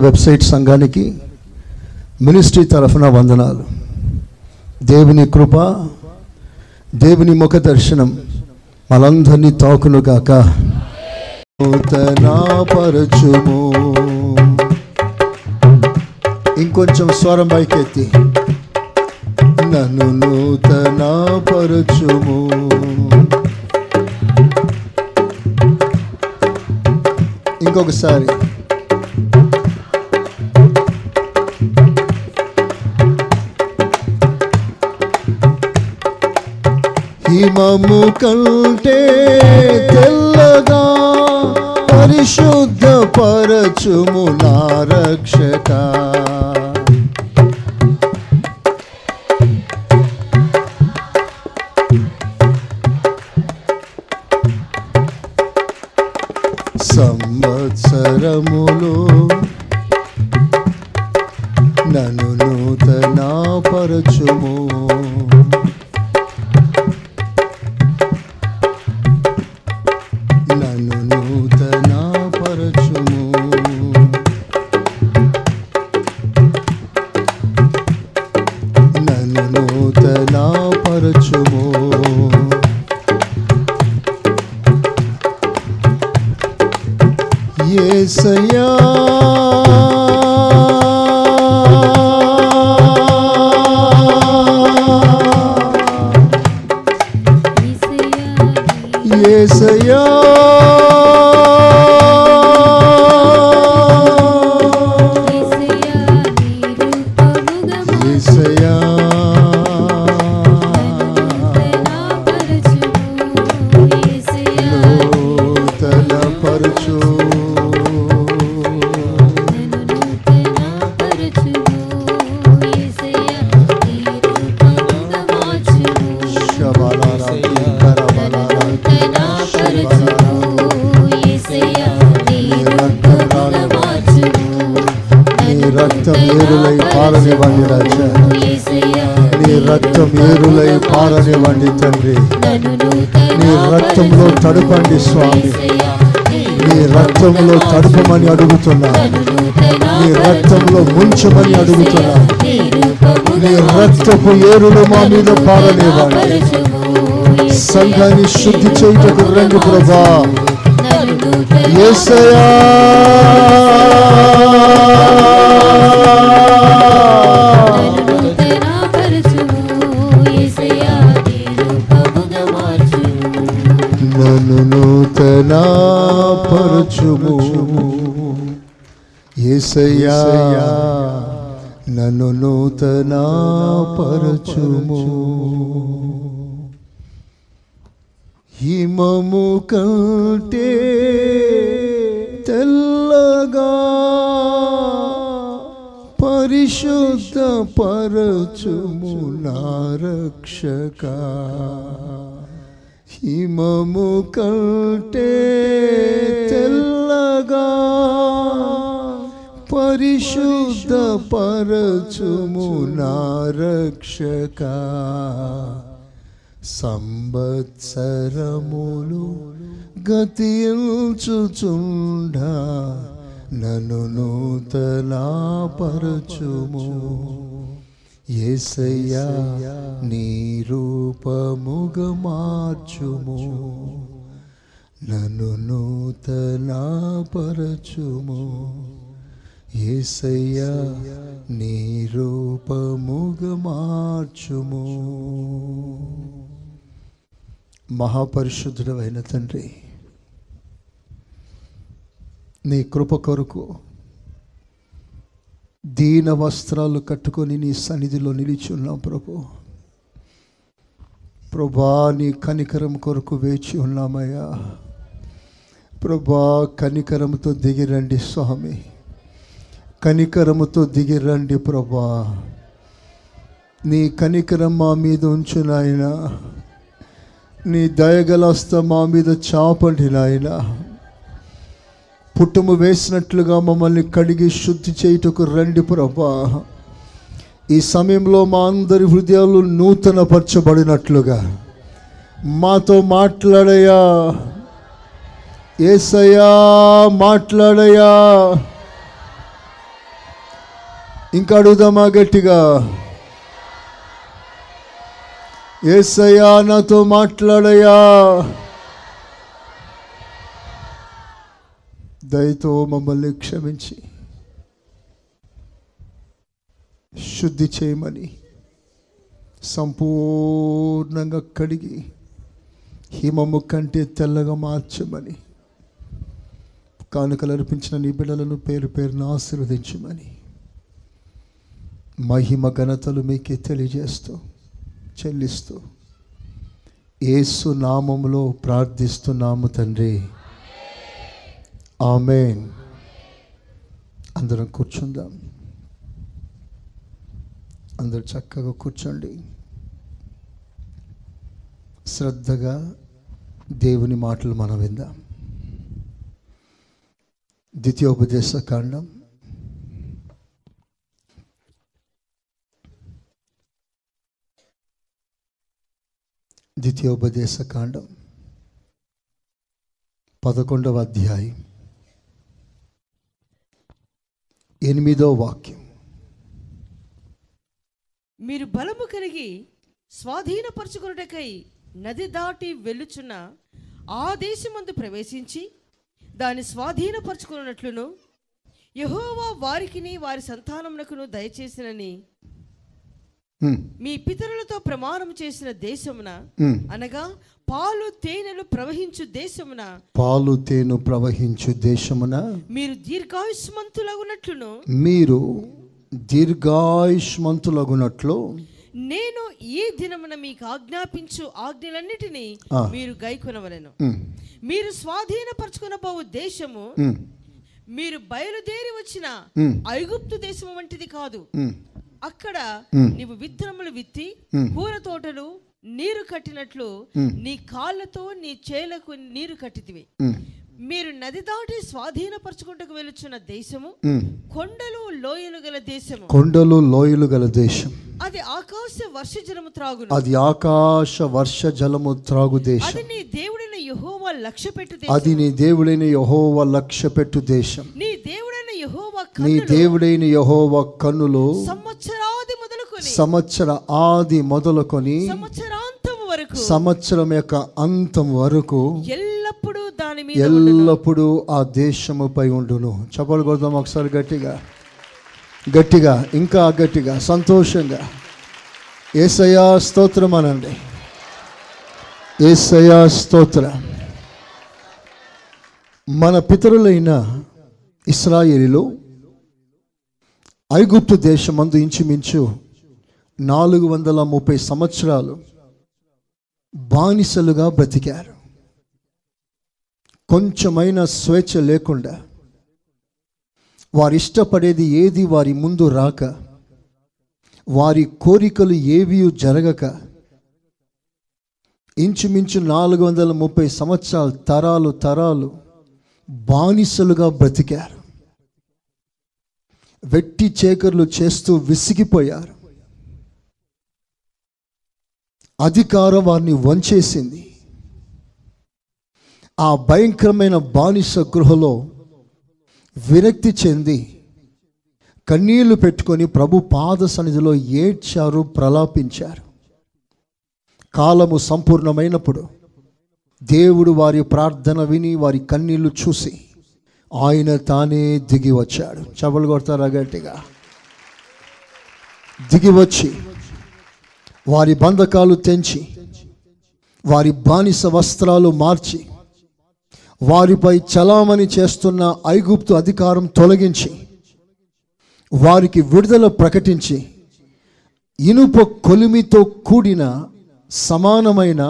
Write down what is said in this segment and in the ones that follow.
Website సంఘానికి ministry తరఫున వందనాలు. దేవుని కృప దేవుని ముఖ దర్శనం మనందరినీ తాకును గాక. పరచుము ఇంకొంచెం స్వరం పైకెత్తి. నన్ను నూతనపరచుము. ఇంకొకసారి. హిమము కంటే తెల్లగా పరిశుద్ధ పరచుము నా రక్షక. ఏరులు మా మీద పారనివ్వండి సంఘాన్ని శుద్ధి చేయుటకు రండి ప్రభా. యేసయ్యా నన్ను నూతన పరచుము యేసయ్యా నన్ను పరచుము హిమము కంటే తెల్లగా పరిశుద్ధ పరచుము నా రక్షక హిమము కంటే తెల్లగా పరిశుద్ధ పరచుము నా రక్షక. సంవత్సరములు గతించుచుండ నన్ను నూతలా పరచుము. ఏసయ్యా నీ రూపముగ మార్చుము. నన్ను నూతలా పరచుము. ఏసయ్యా నీ రూపముగ మార్చుము. మహాపరిశుద్ధుడైన తండ్రి నీ కృప కొరకు దీన వస్త్రాలు కట్టుకొని నీ సన్నిధిలో నిలిచి ఉన్నాం ప్రభు. ప్రభా నీ కనికరం కొరకు వేచి ఉన్నామయ్యా. ప్రభా కనికరంతో దిగిరండి స్వామి. కనికరముతో దిగిరండి ప్రభా. నీ కనికరం మా మీద ఉంచు నాయన. నీ దయగలస్త మా మీద చాపండి నాయన. పుట్టుము వేసినట్లుగా మమ్మల్ని కడిగి శుద్ధి చేయుటకు రండి ప్రభా. ఈ సమయంలో మా అందరి హృదయాలు నూతనపరచబడినట్లుగా. మాతో మాట్లాడయా. ఏసయా మాట్లాడయా. ఇంకా అడుగుదామా గట్టిగా? ఏసయ్యా నాతో మాట్లాడయా దయతో మమ్మల్ని క్షమించి. శుద్ధి చేయమని. సంపూర్ణంగా కడిగి హిమము కంటే తెల్లగా మార్చమని. కానుకలు అర్పించిన నీ బిడ్డలను పేరు పేరును ఆశీర్వదించమని. మహిమ ఘనతలు మీకే తెలియజేస్తూ చెల్లిస్తూ ఏసు నామములో ప్రార్థిస్తున్నాము తండ్రి. ఆమెన్. అందరం కూర్చుందాం. అందరు చక్కగా కూర్చోండి. శ్రద్ధగా దేవుని మాటలు మనం విందాం. ద్వితీయోపదేశ కాండం ద్వితీయోపదేశ కాండం పదకొండవ అధ్యాయం ఎనిమిదో వాక్యం. మీరు బలము కలిగి స్వాధీనపరచుకున్నటకై నది దాటి వెళ్ళుచున్న ఆ దేశమందు ప్రవేశించి దాన్ని స్వాధీనపరచుకున్నట్లును యహోవా వారికిని వారి సంతానమునకును దయచేసినని మీ పితరులతో ప్రమాణం చేసిన దేశమున హ్మ్. అనగా పాలు తేనెలు ప్రవహించు దేశమున పాలు తేను ప్రవహించు దేశమున మీరు దీర్ఘాయుష్మంతులగునట్లును మీరు దీర్ఘాయుష్మంతులగునట్లు నేను ఈ దినమున మీకు ఆజ్ఞాపించు ఆజ్ఞలన్నిటినీ. మీరు గైకొనవలెను హ్మ్, మీరు స్వాధీనపరచుకునబోవు దేశము మీరు బయలుదేరి వచ్చిన. ఐగుప్తు దేశము వంటిది కాదు. అక్కడ. నీవు విత్తనములు విత్తి. పూల తోటలు నీరు కట్టినట్లు. నీ కాళ్ళతో నీ చేలకు నీరు కట్టితివి మీరు నది దాటి స్వాధీనపరచుకుంటకు వెలుచున్న దేశము. కొండలు లోయలు గల దేశము కొండలు లోయలు గల దేశం అది ఆకాశ వర్ష జలము త్రాగును అది ఆకాశ వర్ష జలము త్రాగు దేశం అది నీ దేవుడైన యెహోవా లక్ష్య పెట్టు అది నీ దేవుడైన యహోవ లక్ష్య పెట్టు దేశం నీ దేవుడైన యెహోవా నీ దేవుడైన యహోవ కన్నులు సంవత్సరాది మొదలుకొని సంవత్సర ఆది మొదలుకొని సంవత్సరాంతము వరకు సంవత్సరం యొక్క అంతం వరకు ఎల్లప్పుడూ దాని మీద. ఎల్లప్పుడూ ఆ దేశముపై ఉండును. చెప్పలు కొడదాం ఒకసారి గట్టిగా. గట్టిగా ఇంకా గట్టిగా సంతోషంగా. ఏసయా స్తోత్రం అనండి. ఏసయా స్తోత్రం. మన పితరులైన ఇస్రాయేలీలో ఐగుప్తు దేశమందు ఇంచుమించు నాలుగు వందల ముప్పై సంవత్సరాలు బానిసలుగా బ్రతికారు. కొంచెమైన స్వేచ్ఛ లేకుండా వారు ఇష్టపడేది ఏది వారి ముందు రాక వారి కోరికలు ఏవి జరగక ఇంచుమించు నాలుగు వందల ముప్పై సంవత్సరాలు తరాలు తరాలు బానిసలుగా బ్రతికారు. వెట్టి చేకర్లు చేస్తూ విసిగిపోయారు. అధికారం వారిని వంచేసింది. ఆ భయంకరమైన బానిస గృహలో విరక్తి చెంది కన్నీళ్ళు పెట్టుకొని ప్రభు పాద సన్నిధిలో ఏడ్చారు ప్రలాపించారు. కాలము సంపూర్ణమైనప్పుడు దేవుడు వారి ప్రార్థన విని వారి కన్నీళ్ళు చూసి ఆయన తానే దిగి వచ్చాడు. చపలు కొడతారా గట్టిగా? దిగి వచ్చి వారి బంధకాలు తెంచి వారి బానిస వస్త్రాలు మార్చి వారిపై చలామణి చేస్తున్న ఐగుప్తు అధికారం తొలగించి వారికి విడుదల ప్రకటించి ఇనుప కొలిమితో కూడిన సమానమైన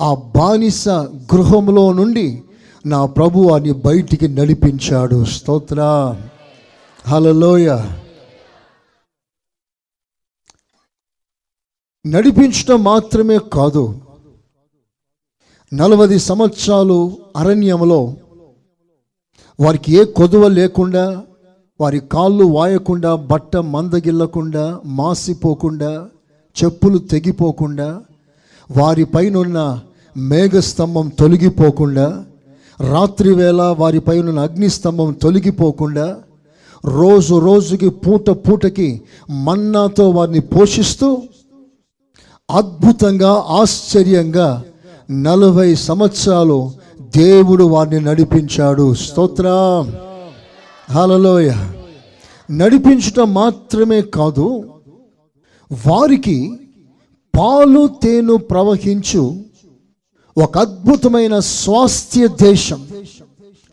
ఆ బానిస గృహంలో నుండి నా ప్రభు అని బయటికి నడిపించాడు. స్తోత్ర. హలలోయ నడిపించడం మాత్రమే కాదు నలభై సంవత్సరాలు అరణ్యంలో వారికి ఏ కొదువ లేకుండా వారి కాళ్ళు వాయకుండా బట్ట మందగిల్లకుండా మాసిపోకుండా చెప్పులు తెగిపోకుండా వారి పైనున్న మేఘస్తంభం తొలగిపోకుండా రాత్రి వేళ వారి పైనున్న అగ్నిస్తంభం తొలగిపోకుండా రోజు రోజుకి పూట పూటకి మన్నాతో వారిని పోషిస్తూ అద్భుతంగా ఆశ్చర్యంగా నలభై సంవత్సరాలు దేవుడు వారిని నడిపించాడు. స్తోత్ర. హలలోయ నడిపించటం మాత్రమే కాదు వారికి పాలు తేను ప్రవహించు ఒక అద్భుతమైన స్వాస్థ్య దేశం.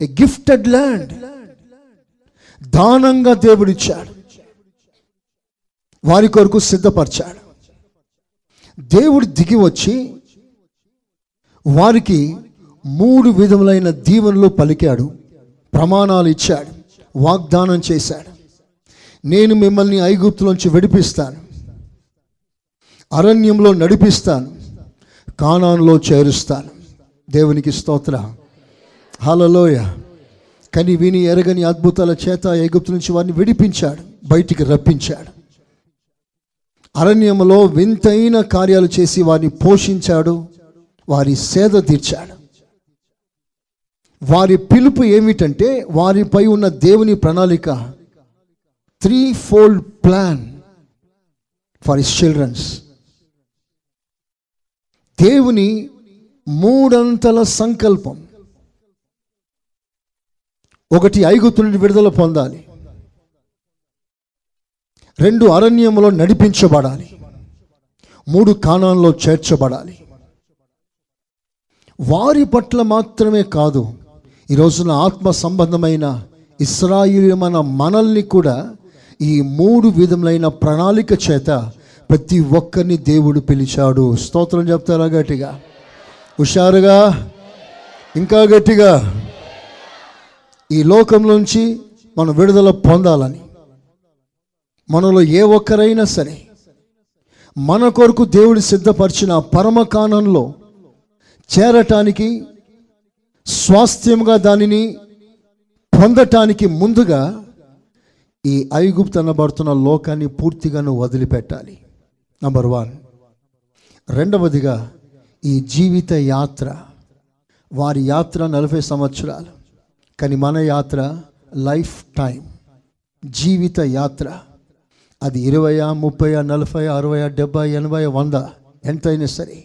ఏ గిఫ్టెడ్ ల్యాండ్ దానంగా దేవుడిచ్చాడు. వారి కొరకు సిద్ధపరిచాడు. దేవుడు దిగి వచ్చి వారికి మూడు విధములైన దీవెనలు పలికాడు. ప్రమాణాలు ఇచ్చాడు. వాగ్దానం చేశాడు. నేను మిమ్మల్ని ఐగుప్తులోంచి విడిపిస్తాను. అరణ్యంలో నడిపిస్తాను. కానాన్లో చేరుస్తాను. దేవునికి స్తోత్ర. హలలోయ కని విని ఎరగని అద్భుతాల చేత ఎగుప్తు నుంచి వారిని విడిపించాడు బయటికి రప్పించాడు. అరణ్యంలో వింతైన కార్యాలు చేసి వారిని పోషించాడు వారి సేద తీర్చాడు. వారి పిలుపు ఏమిటంటే వారిపై ఉన్న దేవుని ప్రణాళిక three fold plan for his children's దేవుని మూడంతల సంకల్పం. ఒకటి ఐగుప్తు నుండి విడుదల పొందాలి. రెండు అరణ్యంలో నడిపించబడాలి. మూడు కాణాల్లో చేర్చబడాలి. వారి పట్ల మాత్రమే కాదు ఈ రోజున ఆత్మ సంబంధమైన ఇస్రాయిలమైన మనల్ని కూడా ఈ మూడు విధములైన ప్రణాళిక చేత ప్రతి ఒక్కరిని దేవుడు పిలిచాడు. స్తోత్రం చెప్తారా గట్టిగా? హుషారుగా? ఇంకా గట్టిగా? ఈ లోకంలోంచి మనం విడుదల పొందాలని మనలో ఏ ఒక్కరైనా సరే మన కొరకు దేవుడు సిద్ధపరిచిన పరమకాణంలో చేరటానికి స్వాస్థ్యంగా దానిని పొందటానికి ముందుగా ఈ ఐగుప్తనబడుతున్న లోకాన్ని పూర్తిగా నువ్వు వదిలిపెట్టాలి. నంబర్ వన్ రెండవదిగా ఈ జీవిత యాత్ర. వారి యాత్ర నలభై సంవత్సరాలు. కానీ మన యాత్ర లైఫ్ టైం జీవిత యాత్ర. అది ఇరవయా ముప్పై నలభై అరవై డెబ్బై ఎనభై వంద. ఎంతైనా సరే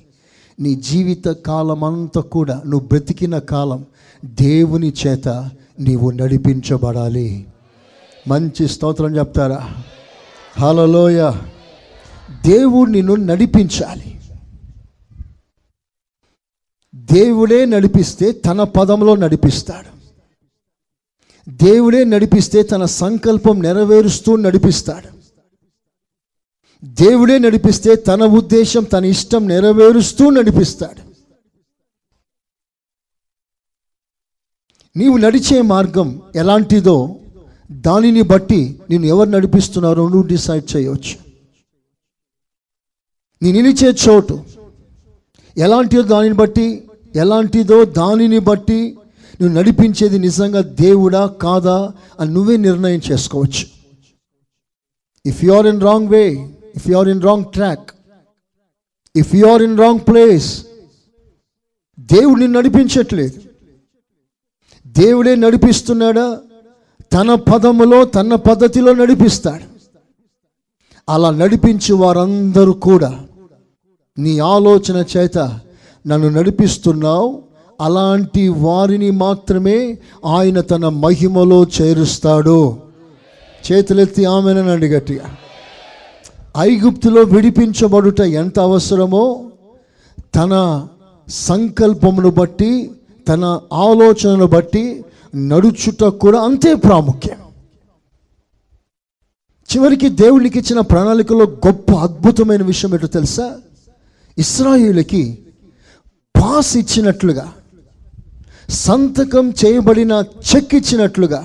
నీ జీవిత కాలం అంతా కూడా నువ్వు బ్రతికిన కాలం దేవుని చేత నీవు నడిపించబడాలి. మంచి స్తోత్రం చెప్తారా? హలోయ దేవుడు నిన్ను నడిపించాలి. దేవుడే నడిపిస్తే తన పదంలో నడిపిస్తాడు. దేవుడే నడిపిస్తే తన సంకల్పం నెరవేరుస్తూ నడిపిస్తాడు. దేవుడే నడిపిస్తే తన ఉద్దేశం తన ఇష్టం నెరవేరుస్తూ నడిపిస్తాడు. నీవు నడిచే మార్గం ఎలాంటిదో దానిని బట్టి నేను ఎవరు నడిపిస్తున్నారో నువ్వు డిసైడ్ చేయవచ్చు. నీ నిలిచే చోటు. ఎలాంటిదో దానిని బట్టి ఎలాంటిదో దానిని బట్టి నువ్వు నడిపించేది నిజంగా దేవుడా కాదా అని నువ్వే నిర్ణయం చేసుకోవచ్చు. If you are in wrong way if you are in wrong track if you are in wrong place దేవుడిని నడిపించట్లేదు. దేవుడే నడిపిస్తున్నాడా? తన పదములో తన పద్ధతిలో నడిపిస్తాడు. అలా నడిపించే వారందరూ కూడా నీ ఆలోచన చేత నన్ను నడిపిస్తున్నావు. అలాంటి వారిని మాత్రమే ఆయన తన మహిమలో చేరుస్తాడు. చేతులెత్తి ఆమెనండి గట్టిగా ఐగుప్తులో విడిపించబడుట ఎంత అవసరమో తన సంకల్పమును బట్టి తన ఆలోచనను బట్టి నడుచుట కూడా అంతే ప్రాముఖ్యం. చివరికి దేవునికి ఇచ్చిన ప్రణాళికలో గొప్ప అద్భుతమైన విషయం ఏంటో తెలుసా? ఇస్రాయిలకి పాస్ ఇచ్చినట్లుగా సంతకం చేయబడిన చెక్ ఇచ్చినట్లుగా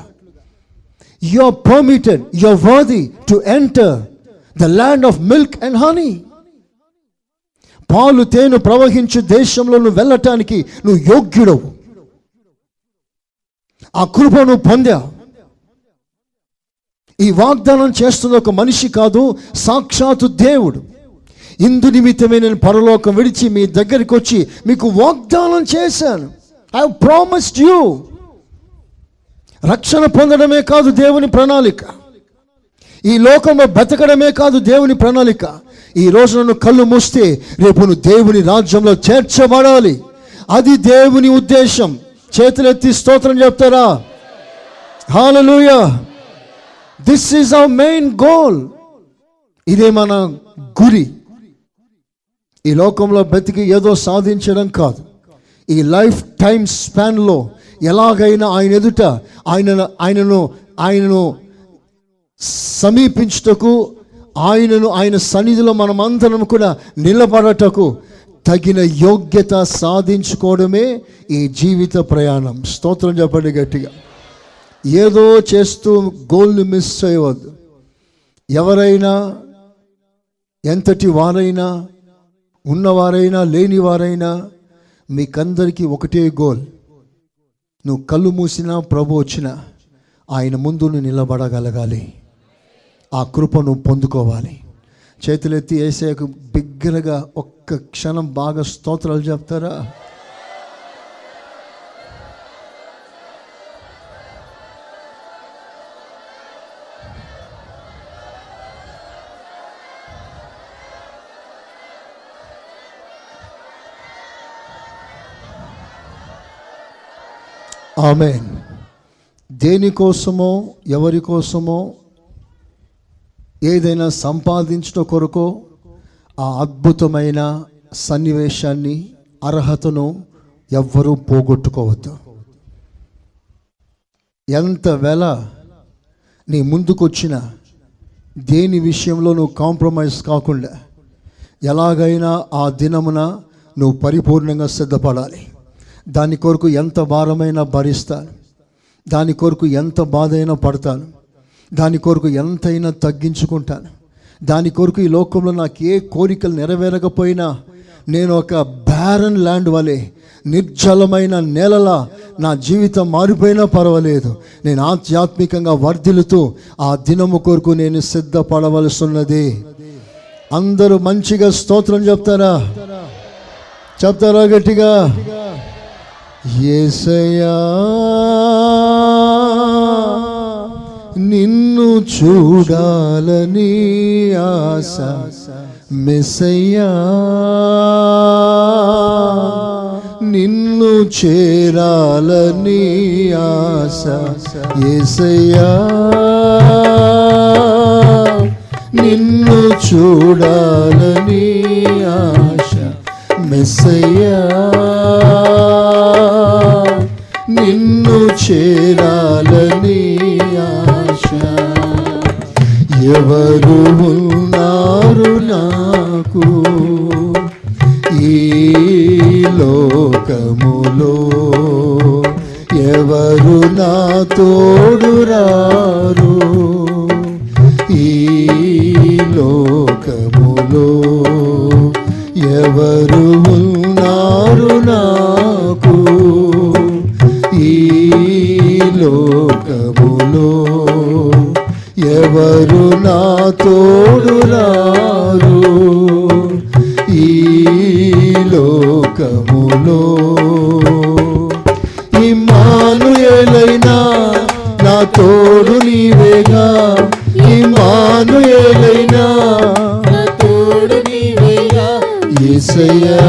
you are permitted you are worthy to enter the land of milk and honey పాలు తేను ప్రవహించు దేశంలో నువ్వు వెళ్ళటానికి నువ్వు యోగ్యుడవు. ఆ కృప నువ్వు పొందా ఈ వాగ్దానం చేస్తున్న ఒక మనిషి కాదు సాక్షాత్తు దేవుడు. ఇందు నిమిత్తమే నేను పరలోకం విడిచి మీ దగ్గరికి వచ్చి మీకు వాగ్దానం చేశాను. ఐ ప్రామిస్డ్ యూ రక్షణ పొందడమే కాదు దేవుని ప్రణాళిక. ఈ లోకంలో బతకడమే కాదు దేవుని ప్రణాళిక. ఈ రోజు నన్ను కళ్ళు మూస్తే రేపు నువ్వు దేవుని రాజ్యంలో చేర్చబడాలి. అది దేవుని ఉద్దేశం. చేతులెత్తి స్తోత్రం చెప్తారా? Hallelujah this is our main goal ఇదే మన గురి. ఈ లోకంలో బ్రతికి ఏదో సాధించడం కాదు. ఈ లైఫ్ టైం స్పాన్లో ఎలాగైనా ఆయన ఎదుట ఆయన ఆయనను ఆయనను సమీపించుటకు ఆయనను ఆయన సన్నిధిలో మనమందరం కూడా నిలబడటకు తగిన యోగ్యత సాధించుకోవడమే ఈ జీవిత ప్రయాణం. స్తోత్రం చెప్పండి గట్టిగా. ఏదో చేస్తూ గోల్ని మిస్ చేయవద్దు. ఎవరైనా ఎంతటి వారైనా ఉన్నవారైనా లేని వారైనా మీకందరికీ ఒకటే గోల్. నువ్వు కళ్ళు మూసినా ప్రభు వచ్చినా ఆయన ముందు నువ్వు నిలబడగలగాలి. ఆ కృపను పొందుకోవాలి. చేతులెత్తి వేసేకు బిగ్గరగా ఒక్క క్షణం బాగా స్తోత్రాలు చెప్తారా? ఆమె దేనికోసమో ఎవరి కోసమో ఏదైనా సంపాదించడం కొరకో ఆ అద్భుతమైన సన్నివేశాన్ని అర్హతను ఎవ్వరూ పోగొట్టుకోవద్దు. ఎంత వెల నీ ముందుకొచ్చిన దేని విషయంలో నువ్వు కాంప్రమైజ్ కాకుండా ఎలాగైనా ఆ దినమున నువ్వు పరిపూర్ణంగా సిద్ధపడాలి. దాని కొరకు ఎంత భారమైనా భరిస్తాను. దాని కొరకు ఎంత బాధ అయినా పడతాను. దాని కొరకు ఎంతైనా తగ్గించుకుంటాను. దాని కొరకు ఈ లోకంలో నాకు ఏ కోరికలు నెరవేరకపోయినా నేను ఒక బ్యారన్ ల్యాండ్ వలె నిర్జలమైన నేలలా నా జీవితం మారిపోయినా పర్వాలేదు. నేను ఆధ్యాత్మికంగా వర్ధిల్లుతూ ఆ దినము కొరకు నేను సిద్ధపడవలసి ఉన్నది అందరూ మంచిగా స్తోత్రం చెప్తారా? చెప్తారా గట్టిగా? ఏసయ్యా నిన్ను చూడాలని ఆశ మెసయ్యా నిన్ను చేరాలని ఆశ ఏసయ్యా నిన్ను చూడాలని ఆశ మెస్సయ్యా చేరాలని ఆశ. ఎవరు ఉన్నారు నాకు? ఈ లోకములో ఎవరు నా తోడు రారు? ఈ లోకములో ఎవరు ఉన్నారు నా ఎవరు నా తోడు రారు ఈ లోకములో ఇమానుయేలైనా నా తోడు నీవేగా? ఇమానుయేలైనా నా తోడు నీవేగా? ఏసయ్యా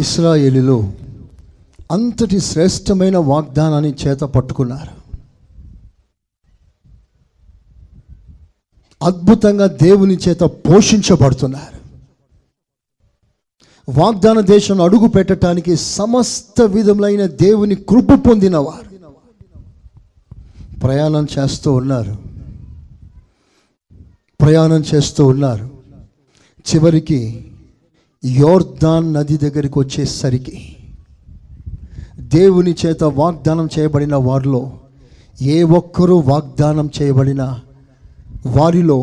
ఇస్రాయేలులో అంతటి శ్రేష్టమైన వాగ్దానాన్ని చేత పట్టుకున్నారు. అద్భుతంగా దేవుని చేత పోషించబడుతున్నారు. వాగ్దాన దేశం అడుగు పెట్టడానికి సమస్త విధములైన దేవుని కృప పొందినవారు. ప్రయాణం చేస్తూ ఉన్నారు. ప్రయాణం చేస్తూ ఉన్నారు. చివరికి యోర్దాన్ నది దగ్గరికి వచ్చేసరికి దేవుని చేత వాగ్దానం చేయబడిన వారిలో ఏ ఒక్కరూ వాగ్దానం చేయబడిన వారిలో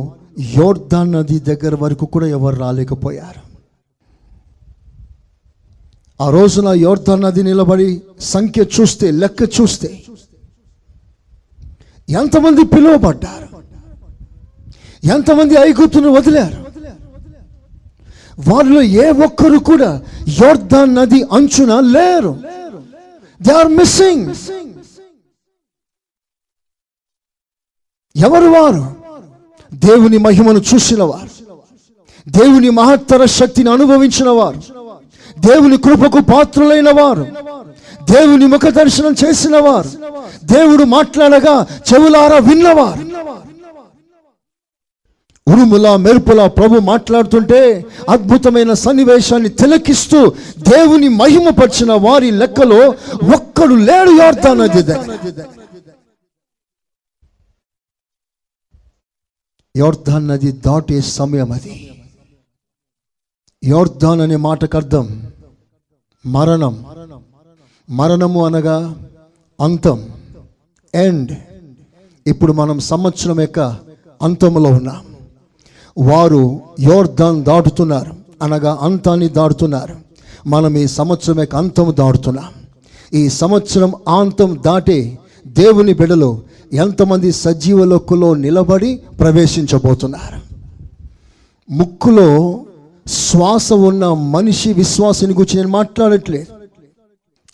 యోర్దాన్ నది దగ్గర వరకు కూడా ఎవరు రాలేకపోయారు. ఆ రోజున యోర్దాన్ నది నిలబడి సంఖ్య చూస్తే లెక్క చూస్తే ఎంతమంది పిలువబడ్డారు? ఎంతమంది ఐగుప్తును వదిలారు? వారిలో ఏ ఒక్కరు కూడా యోర్దాన్ నది అంచున లేరు. దే ఆర్ మిస్సింగ్ ఎవరు వారు? దేవుని మహిమను చూసిన వారు. దేవుని మహత్తర శక్తిని అనుభవించిన వారు. దేవుని కృపకు పాత్రులైన వారు. దేవుని ముఖ దర్శనం చేసిన వారు. దేవుడు మాట్లాడగా చెవులారా విన్నవారు. ఉరుముల మెరుపుల ప్రభు మాట్లాడుతుంటే అద్భుతమైన సన్నివేశాన్ని తిలకిస్తూ దేవుని మహిమపరిచిన వారి లెక్కలో ఒక్కడు లేడు యోర్తానది దగ్గర యోర్ధాన్ నది దాటే సమయం అది. యోర్ధాన్ అనే మాటకు అర్థం మరణం. మరణము అనగా అంతం. ఎండ్. ఇప్పుడు మనం సంవత్సరం యొక్క అంతంలో ఉన్నాం. వారు యోర్ధన్ దాటుతున్నారు అనగా అంతాన్ని దాటుతున్నారు. మనం ఈ సంవత్సరం యొక్క అంతం దాటుతున్నాం. ఈ సంవత్సరం అంతం దాటే దేవుని బిడలో ఎంతమంది సజీవ లొక్కులో నిలబడి ప్రవేశించబోతున్నారు. ముక్కులో శ్వాస ఉన్న మనిషి విశ్వాసిని గురించి నేను మాట్లాడట్లేదు.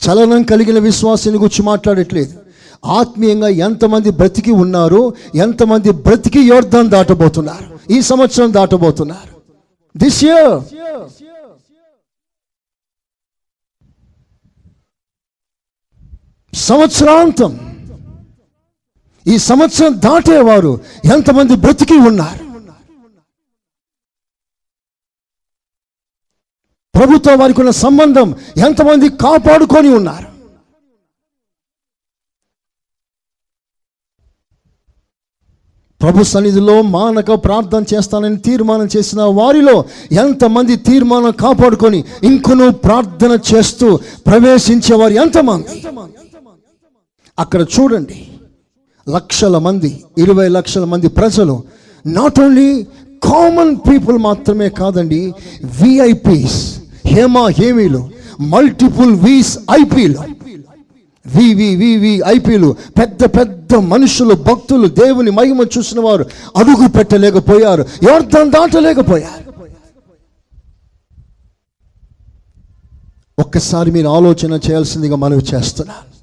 చలనం కలిగిన విశ్వాసిని గురించి మాట్లాడట్లేదు. ఆత్మీయంగా ఎంతమంది బ్రతికి ఉన్నారో ఎంతమంది బ్రతికి యోర్ధం దాటబోతున్నారు. ఈ సంవత్సరం దాటబోతున్నారు. దిస్ ఇయర్ సంవత్సరాంతం ఈ సంవత్సరం దాటేవారు ఎంతమంది బ్రతికి ఉన్నారు? ప్రభుత్వ వారికి ఉన్న సంబంధం ఎంతమంది కాపాడుకొని ఉన్నారు? ప్రభు సన్నిధిలో మానక ప్రార్థన చేస్తానని తీర్మానం చేసిన వారిలో ఎంతమంది తీర్మానం కాపాడుకొని ఇంకొను ప్రార్థన చేస్తూ ప్రవేశించేవారు ఎంతమంది? అక్కడ చూడండి. లక్షల మంది ఇరవై లక్షల మంది ప్రజలు నాట్ ఓన్లీ కామన్ పీపుల్ మాత్రమే కాదండి విఐపీస్ హేమా హేమీలు మల్టిపుల్ వీస్ ఐపీలు వివి వివి ఐపీలు పెద్ద పెద్ద మనుషులు భక్తులు దేవుని మహిమ చూసిన వారు అడుగు పెట్టలేకపోయారు ఎవర్థం దాటలేకపోయారు. ఒక్కసారి మీరు ఆలోచన చేయాల్సిందిగా మనవి చేస్తున్నాను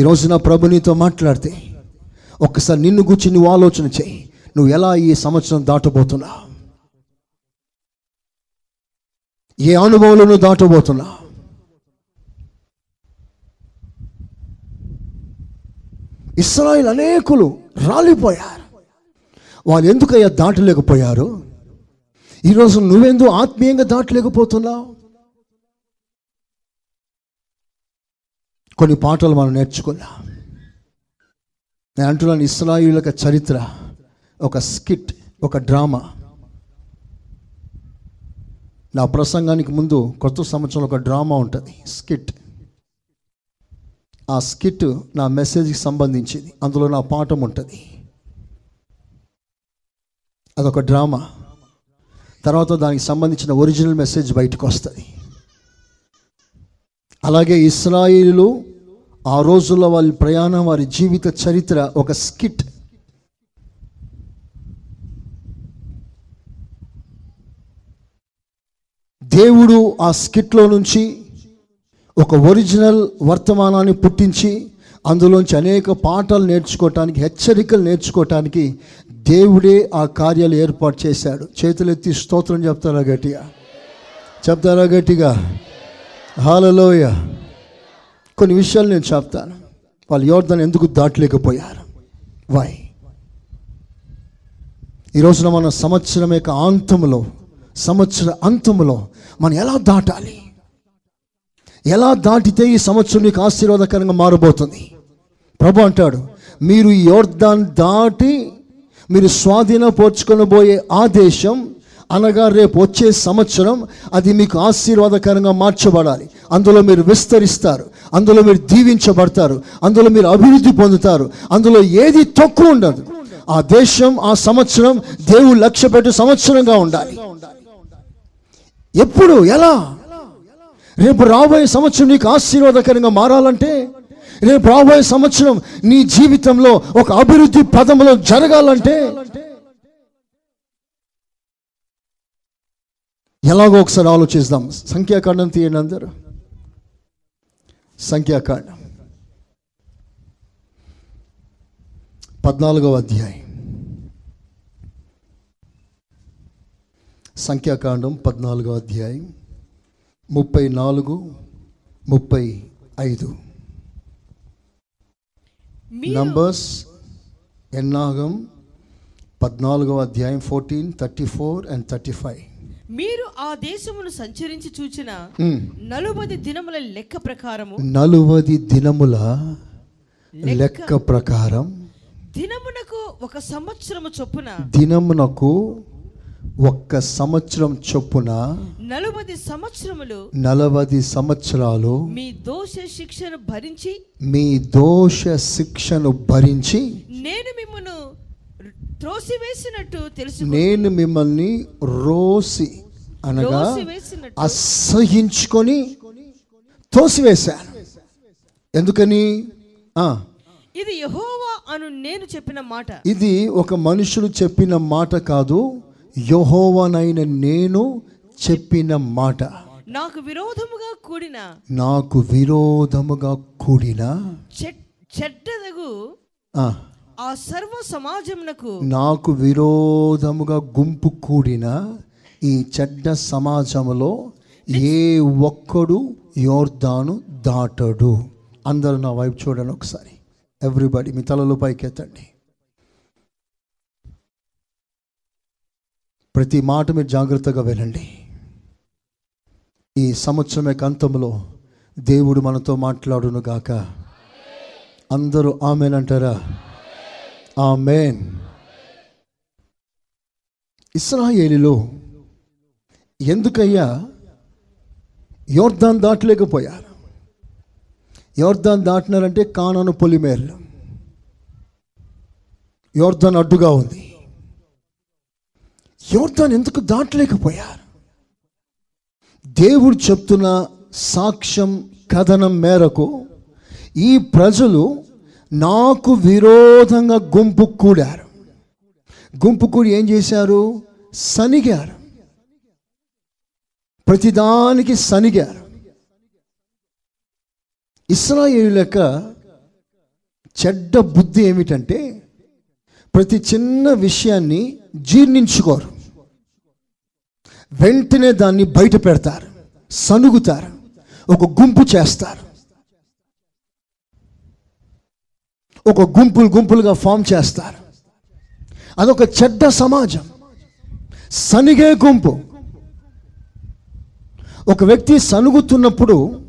ఈరోజు నా ప్రభు నీతో మాట్లాడితే ఒక్కసారి నిన్ను గురించి నువ్వు ఆలోచన చేయి. నువ్వు ఎలా ఈ సంవత్సరం దాటబోతున్నా ఏ అనుభవంలో నువ్వు దాటబోతున్నావు? ఇస్రాయిల్ అనేకులు రాలిపోయారు. వాళ్ళు ఎందుకయ్యా దాటలేకపోయారు? ఈరోజు నువ్వెందు ఆత్మీయంగా దాటలేకపోతున్నావు? కొన్ని పాటలు మనం నేర్చుకున్నాం నేను అంటున్నాను ఇస్రాయిల్ చరిత్ర ఒక స్కిట్ ఒక డ్రామా. నా ప్రసంగానికి ముందు కొత్త సంవత్సరంలో ఒక డ్రామా ఉంటుంది స్కిట్. ఆ స్కిట్ నా మెసేజ్కి సంబంధించింది. అందులో నా పాఠం ఉంటుంది. అదొక డ్రామా. తర్వాత దానికి సంబంధించిన ఒరిజినల్ మెసేజ్ బయటకు వస్తుంది. అలాగే ఇస్రాయిలు ఆ రోజుల్లో వాళ్ళ ప్రయాణం వారి జీవిత చరిత్ర ఒక స్కిట్. దేవుడు ఆ స్కిట్లో నుంచి ఒక ఒరిజినల్ వర్తమానాన్ని పుట్టించి అందులోంచి అనేక పాఠాలు నేర్చుకోవటానికి హెచ్చరికలు నేర్చుకోవటానికి దేవుడే ఆ కార్యాలు ఏర్పాటు చేశాడు. చేతులెత్తి స్తోత్రం చెప్తారా గట్టిగా? చెప్తారా గట్టిగా? హాలలోయ కొన్ని విషయాలు నేను చెప్తాను. వాళ్ళు యోర్ధను ఎందుకు దాటలేకపోయారు? వై ఈ రోజున మన సంవత్సరం యొక్క అంతంలో సంవత్సర అంతములో మనం ఎలా దాటాలి? ఎలా దాటితే ఈ సంవత్సరం నీకు ఆశీర్వాదకరంగా మారబోతుంది? ప్రభు అంటాడు మీరు యోర్ధాన్ దాటి మీరు స్వాధీనపరుచుకొనబోయే ఆ దేశం అనగా రేపు వచ్చే సంవత్సరం అది మీకు ఆశీర్వాదకరంగా మార్చబడాలి. అందులో మీరు విస్తరిస్తారు అందులో మీరు దీవించబడతారు అందులో మీరు అభివృద్ధి పొందుతారు అందులో ఏది తక్కువ ఉండదు. ఆ దేశం ఆ సంవత్సరం దేవుడు లక్ష్య పెట్టే సంవత్సరంగా ఉండాలి. ఎప్పుడు? ఎలా? రేపు రాబోయే సంవత్సరం నీకు ఆశీర్వాదకరంగా మారాలంటే రేపు రాబోయే సంవత్సరం నీ జీవితంలో ఒక అభివృద్ధి పదంలో జరగాలంటే ఎలాగో ఒకసారి ఆలోచిద్దాం. సంఖ్యాకాండం తీయండి అందరు. సంఖ్యాకాండం. పద్నాలుగవ అధ్యాయం. సంఖ్యాకాండం పద్నాలుగవ అధ్యాయం. ముప్పై నాలుగు ముప్పై ఐదు నంబర్స్ ఎన్నాగం పద్నాలుగవ అధ్యాయం fourteen thirty four and thirty five మీరు ఆ దేశమును సంచరించి చూచిన నలుబది దినముల లెక్క ప్రకారము నలువది దినముల లెక్క ప్రకారం దినమునకు ఒక సంవత్సరము చొప్పున దినమునకు ఒక్క సంవత్సరం చొప్పున నలుబది సంవత్సరములు నలవది సంవత్సరాలు మీ దోష శిక్షను భరించి మీ దోష శిక్షను భరించి నేను మిమ్మను త్రోసివేసినట్టు తెలుసు నేను మిమ్మల్ని రోసి అనగా అసహించుకొని తోసివేశాను ఎందుకని? ఆ, ఇది యహోవా అను నేను చెప్పిన మాట. ఇది ఒక మనుషుడు చెప్పిన మాట కాదు. యహోవనైన నేను చెప్పిన మాట. నాకు విరోధముగా కూడిన నాకు విరోధముగా కూడిన చెడ్డదగు ఆ, సర్వ సమాజమునకు నాకు విరోధముగా గుంపు కూడిన ఈ చెడ్డ సమాజంలో ఏ ఒక్కడు యోర్దాను దాటడు. అందరూ నా వైపు చూడండి ఒకసారి. ఎవ్రీబడి మీ తలలో పైకెత్తండి. ప్రతి మాట మీరు జాగ్రత్తగా వెళ్ళండి ఈ సంవత్సరం యొక్క అంతంలో దేవుడు మనతో మాట్లాడును గాక. అందరూ ఆమెనంటారా ఆమెన్. ఇస్రాయేలీలో ఎందుకయ్యా? యోర్ధాన్ దాటలేకపోయారు. యోర్ధాన్ దాటినారంటే కానాను పొలిమేర్లు. యోర్దాన్ అడ్డుగా ఉంది. యోర్ధాన్ ఎందుకు దాటలేకపోయారు దేవుడు చెప్తున్న సాక్ష్యం కథనం మేరకు ఈ ప్రజలు నాకు విరోధంగా గుంపు కూడారు. గుంపు కూడి ఏం చేశారు? సనిగారు. ప్రతిదానికి సనిగారు. ఇస్రాయేల్ యొక్క చెడ్డ బుద్ధి ఏమిటంటే ప్రతి చిన్న విషయాన్ని జీర్ణించుకోరు. వెంటనే దాన్ని బయట పెడతారు సనుగుతారు ఒక గుంపు చేస్తారు. ఒక గుంపులు గుంపులుగా ఫామ్ చేస్తారు. అదొక చెడ్డ సమాజం. సనిగే గుంపు. ఒక వ్యక్తి సనుగుతున్నప్పుడు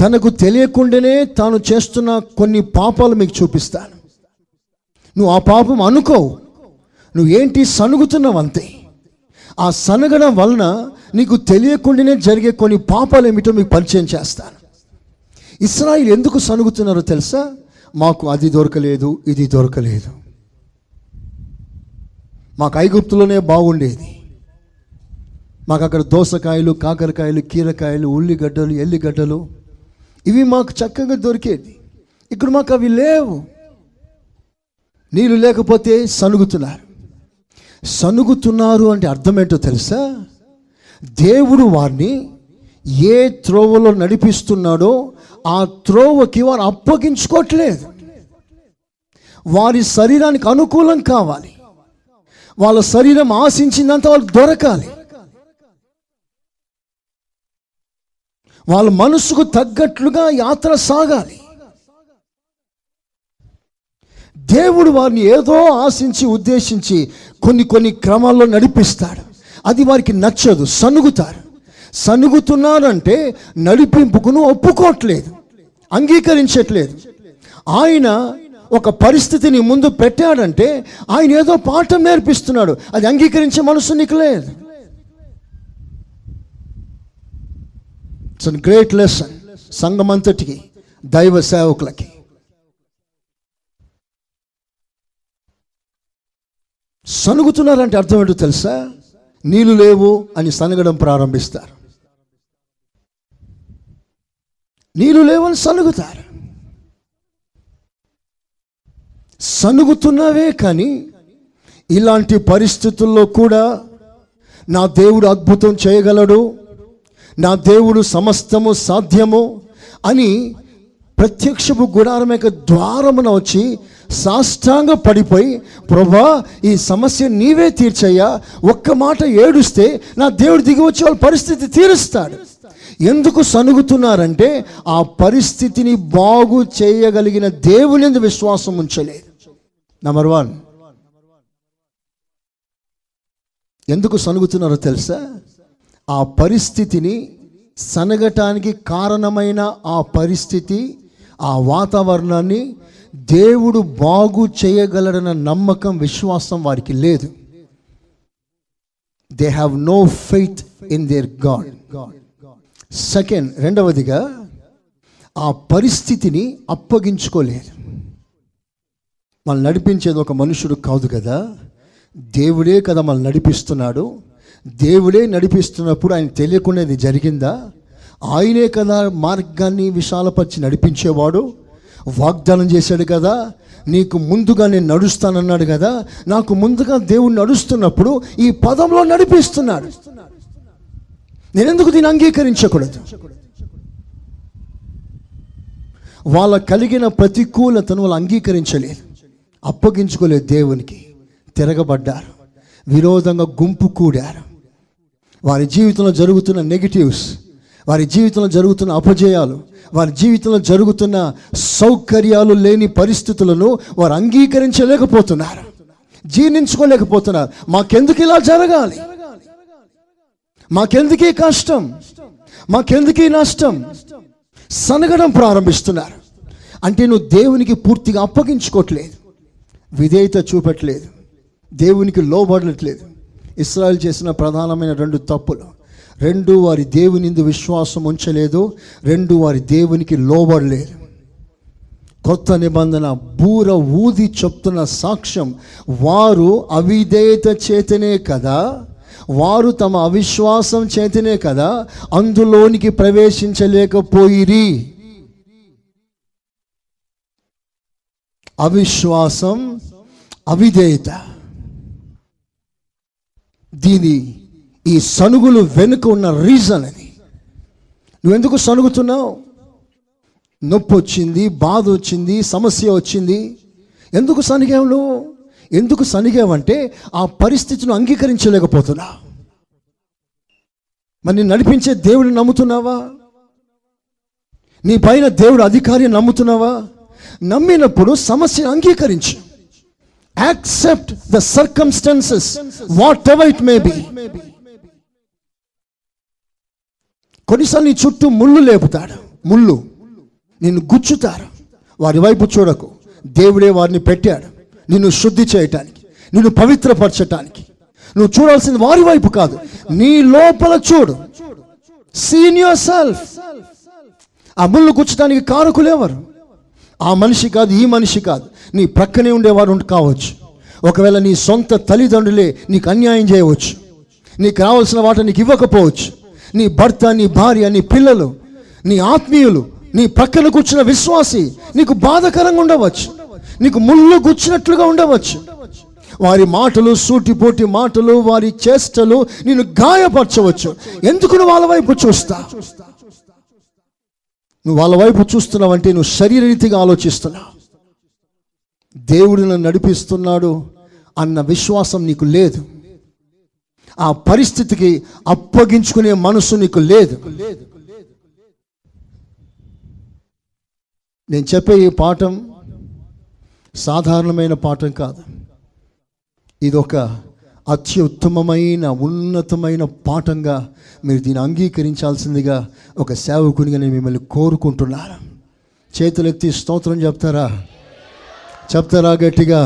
తనకు తెలియకుండానే తాను చేస్తున్న కొన్ని పాపాలు మీకు చూపిస్తాను. నువ్వు ఆ పాపం అనుకోవు. నువ్వు ఏంటి సనుగుతున్నావు అంతే ఆ సనగడం వలన నీకు తెలియకుండానే జరిగే కొన్ని పాపాలు ఏమిటో మీకు పరిచయం చేస్తాను. ఇస్రాయిల్ ఎందుకు సనుగుతున్నారో తెలుసా? మాకు అది దొరకలేదు ఇది దొరకలేదు. మాకు ఐగుప్తులోనే బాగుండేది. మాకు అక్కడ దోసకాయలు కాకరకాయలు కీరకాయలు ఉల్లిగడ్డలు ఎల్లిగడ్డలు ఇవి మాకు చక్కగా దొరికేది. ఇక్కడ మాకు అవి లేవు. నీళ్ళు లేకపోతే సనుగుతున్నారు. సనుగుతున్నారు అంటే అర్థం ఏంటో తెలుసా? దేవుడు వారిని ఏ త్రోవలో నడిపిస్తున్నాడో ఆ త్రోవకి వారు అప్పగించుకోవట్లేదు. వారి శరీరానికి అనుకూలం కావాలి. వాళ్ళ శరీరం ఆశించిందంత వాళ్ళకి దొరకాలి. వాళ్ళ మనసుకు తగ్గట్లుగా యాత్ర సాగాలి. దేవుడు వారిని ఏదో ఆశించి ఉద్దేశించి కొన్ని కొన్ని క్రమాల్లో నడిపిస్తాడు. అది వారికి నచ్చదు సనుగుతారు. సనుగుతున్నారంటే నడిపింపుకును ఒప్పుకోవట్లేదు అంగీకరించట్లేదు. ఆయన ఒక పరిస్థితిని ముందు పెట్టాడంటే ఆయన ఏదో పాఠం నేర్పిస్తున్నాడు అది అంగీకరించే మనసు నీకు లేదు. ఇట్స్ గ్రేట్ లెసన్ సంఘమంతటికి దైవ సేవకులకి. సనుగుతున్నారంటే అర్థం ఏంటో తెలుసా? నీళ్ళు లేవు అని సనగడం ప్రారంభిస్తారు. నీళ్ళు లేవని సనుగుతారు. సనుగుతున్నావే కానీ ఇలాంటి పరిస్థితుల్లో కూడా నా దేవుడు అద్భుతం చేయగలడు నా దేవుడు సమస్తము సాధ్యము అని ప్రత్యక్షపు గుడారం యొక్క ద్వారమున వచ్చి సాష్టాంగ పడిపోయి ప్రభా ఈ సమస్య నీవే తీర్చయ్యా. ఒక్క మాట ఏడుస్తే నా దేవుడు దిగి వచ్చి వాళ్ళ పరిస్థితి తీరుస్తాడు. ఎందుకు సనుగుతున్నారంటే ఆ పరిస్థితిని బాగు చేయగలిగిన దేవుని విశ్వాసం ఉంచలేదు. నంబర్ వన్ ఎందుకు సనుగుతున్నారో తెలుసా? ఆ పరిస్థితిని సనగటానికి కారణమైన ఆ పరిస్థితి ఆ వాతావరణాన్ని దేవుడు బాగు చేయగలడన్న నమ్మకం విశ్వాసం వారికి లేదు. They have no faith in their god second రెండవదిగా ఆ పరిస్థితిని అప్పగించుకోలేదు. మళ్ళీ నడిపించేది ఒక మనుషుడు కాదు కదా. దేవుడే కదా మళ్ళీ నడిపిస్తున్నాడు. దేవుడే నడిపిస్తున్నప్పుడు ఆయన తెలియకుండా ఇది జరిగిందా? ఆయనే కదా మార్గాన్ని విశాలపరిచి నడిపించేవాడు. వాగ్దానం చేశాడు కదా నీకు ముందుగా నేను నడుస్తానన్నాడు కదా నాకు ముందుగా దేవుడు నడుస్తున్నప్పుడు ఈ పదంలో నడిపిస్తున్నాడు. నేను ఎందుకు దీన్ని అంగీకరించకూడదు? వాళ్ళ కలిగిన ప్రతికూలతను వాళ్ళు అంగీకరించలేదు. అప్పగించుకోలేదు దేవునికి. తిరగబడ్డారు. విరోధంగా గుంపు కూడారు. వారి జీవితంలో జరుగుతున్న నెగిటివ్స్ వారి జీవితంలో జరుగుతున్న అపజయాలు వారి జీవితంలో జరుగుతున్న సౌకర్యాలు లేని పరిస్థితులను వారు అంగీకరించలేకపోతున్నారు. జీర్ణించుకోలేకపోతున్నారు. మాకెందుకు ఇలా జరగాలి? మాకెందుకే కష్టం? మాకెందుకే నష్టం? సనగడం ప్రారంభిస్తున్నారు. అంటే నువ్వు దేవునికి పూర్తిగా అప్పగించుకోవట్లేదు. విధేయత చూపట్లేదు దేవునికి లోబడట్లేదు. ఇస్రాయల్ చేసిన ప్రధానమైన రెండు తప్పులు. రెండు వారి దేవునిందు విశ్వాసం ఉంచలేదు రెండు వారి దేవునికి లోబడలేదు. కొత్త నిబంధన బూర ఊది చెప్తున్న సాక్ష్యం వారు అవిధేయత చేతనే కదా వారు తమ అవిశ్వాసం చేతనే కదా అందులోనికి ప్రవేశించలేకపోయిరి. అవిశ్వాసం అవిధేయత. దీని ఈ సనుగులు వెనుక ఉన్న రీజన్ అది. నువ్వెందుకు సనుగుతున్నావు? నొప్పి వచ్చింది బాధ వచ్చింది సమస్య వచ్చింది. ఎందుకు సనిగావు నువ్వు? ఎందుకు సనిగావంటే ఆ పరిస్థితిని అంగీకరించలేకపోతున్నా మరి నేను నడిపించే దేవుడిని నమ్ముతున్నావా? నీ పైన దేవుడు అధికారి నమ్ముతున్నావా? నమ్మినప్పుడు సమస్యను అంగీకరించు. Accept the circumstances whatever it may be కొన్నిసార్లు నీ చుట్టూ ముళ్ళు లేపుతాడు. ముళ్ళు. నిన్ను గుచ్చుతారు. వారి వైపు చూడకు. దేవుడే వారిని పెట్టాడు. నిన్ను శుద్ధి చేయటానికి నిన్ను పవిత్రపరచటానికి. నువ్వు చూడాల్సింది వారి వైపు కాదు. నీ లోపల చూడు. సీనియర్ సెల్ఫ్ ఆ ముళ్ళు గుచ్చడానికి కారకులేవారు ఆ మనిషి కాదు ఈ మనిషి కాదు. నీ ప్రక్కనే ఉండేవారు ఉండి కావచ్చు. ఒకవేళ నీ సొంత తల్లిదండ్రులే నీకు అన్యాయం చేయవచ్చు. నీకు రావాల్సిన వాటిని నీకు ఇవ్వకపోవచ్చు. నీ భర్త నీ భార్య నీ పిల్లలు నీ ఆత్మీయులు నీ ప్రక్కన కూర్చున్న విశ్వాసి నీకు బాధకరంగా ఉండవచ్చు. నీకు ముళ్ళు గుచ్చినట్లుగా ఉండవచ్చు. వారి మాటలు సూటిపోటి మాటలు వారి చేష్టలు నేను గాయపరచవచ్చు. ఎందుకు నువ్వు వాళ్ళ వైపు చూస్తా? నువ్వు వాళ్ళ వైపు చూస్తున్నావంటే నువ్వు శరీరరీతిగా ఆలోచిస్తున్నావు. దేవుడు నన్ను నడిపిస్తున్నాడు అన్న విశ్వాసం నీకు లేదు. ఆ పరిస్థితికి అప్పగించుకునే మనసు నీకు లేదు. నేను చెప్పే ఈ పాఠం సాధారణమైన పాఠం కాదు. ఇది ఒక అత్యుత్తమమైన ఉన్నతమైన పాఠంగా మీరు దీన్ని అంగీకరించాల్సిందిగా ఒక సేవకునిగా నేను మిమ్మల్ని కోరుకుంటున్నాను. చేతులెత్తి స్తోత్రం చెప్తారా? చెప్తారా గట్టిగా?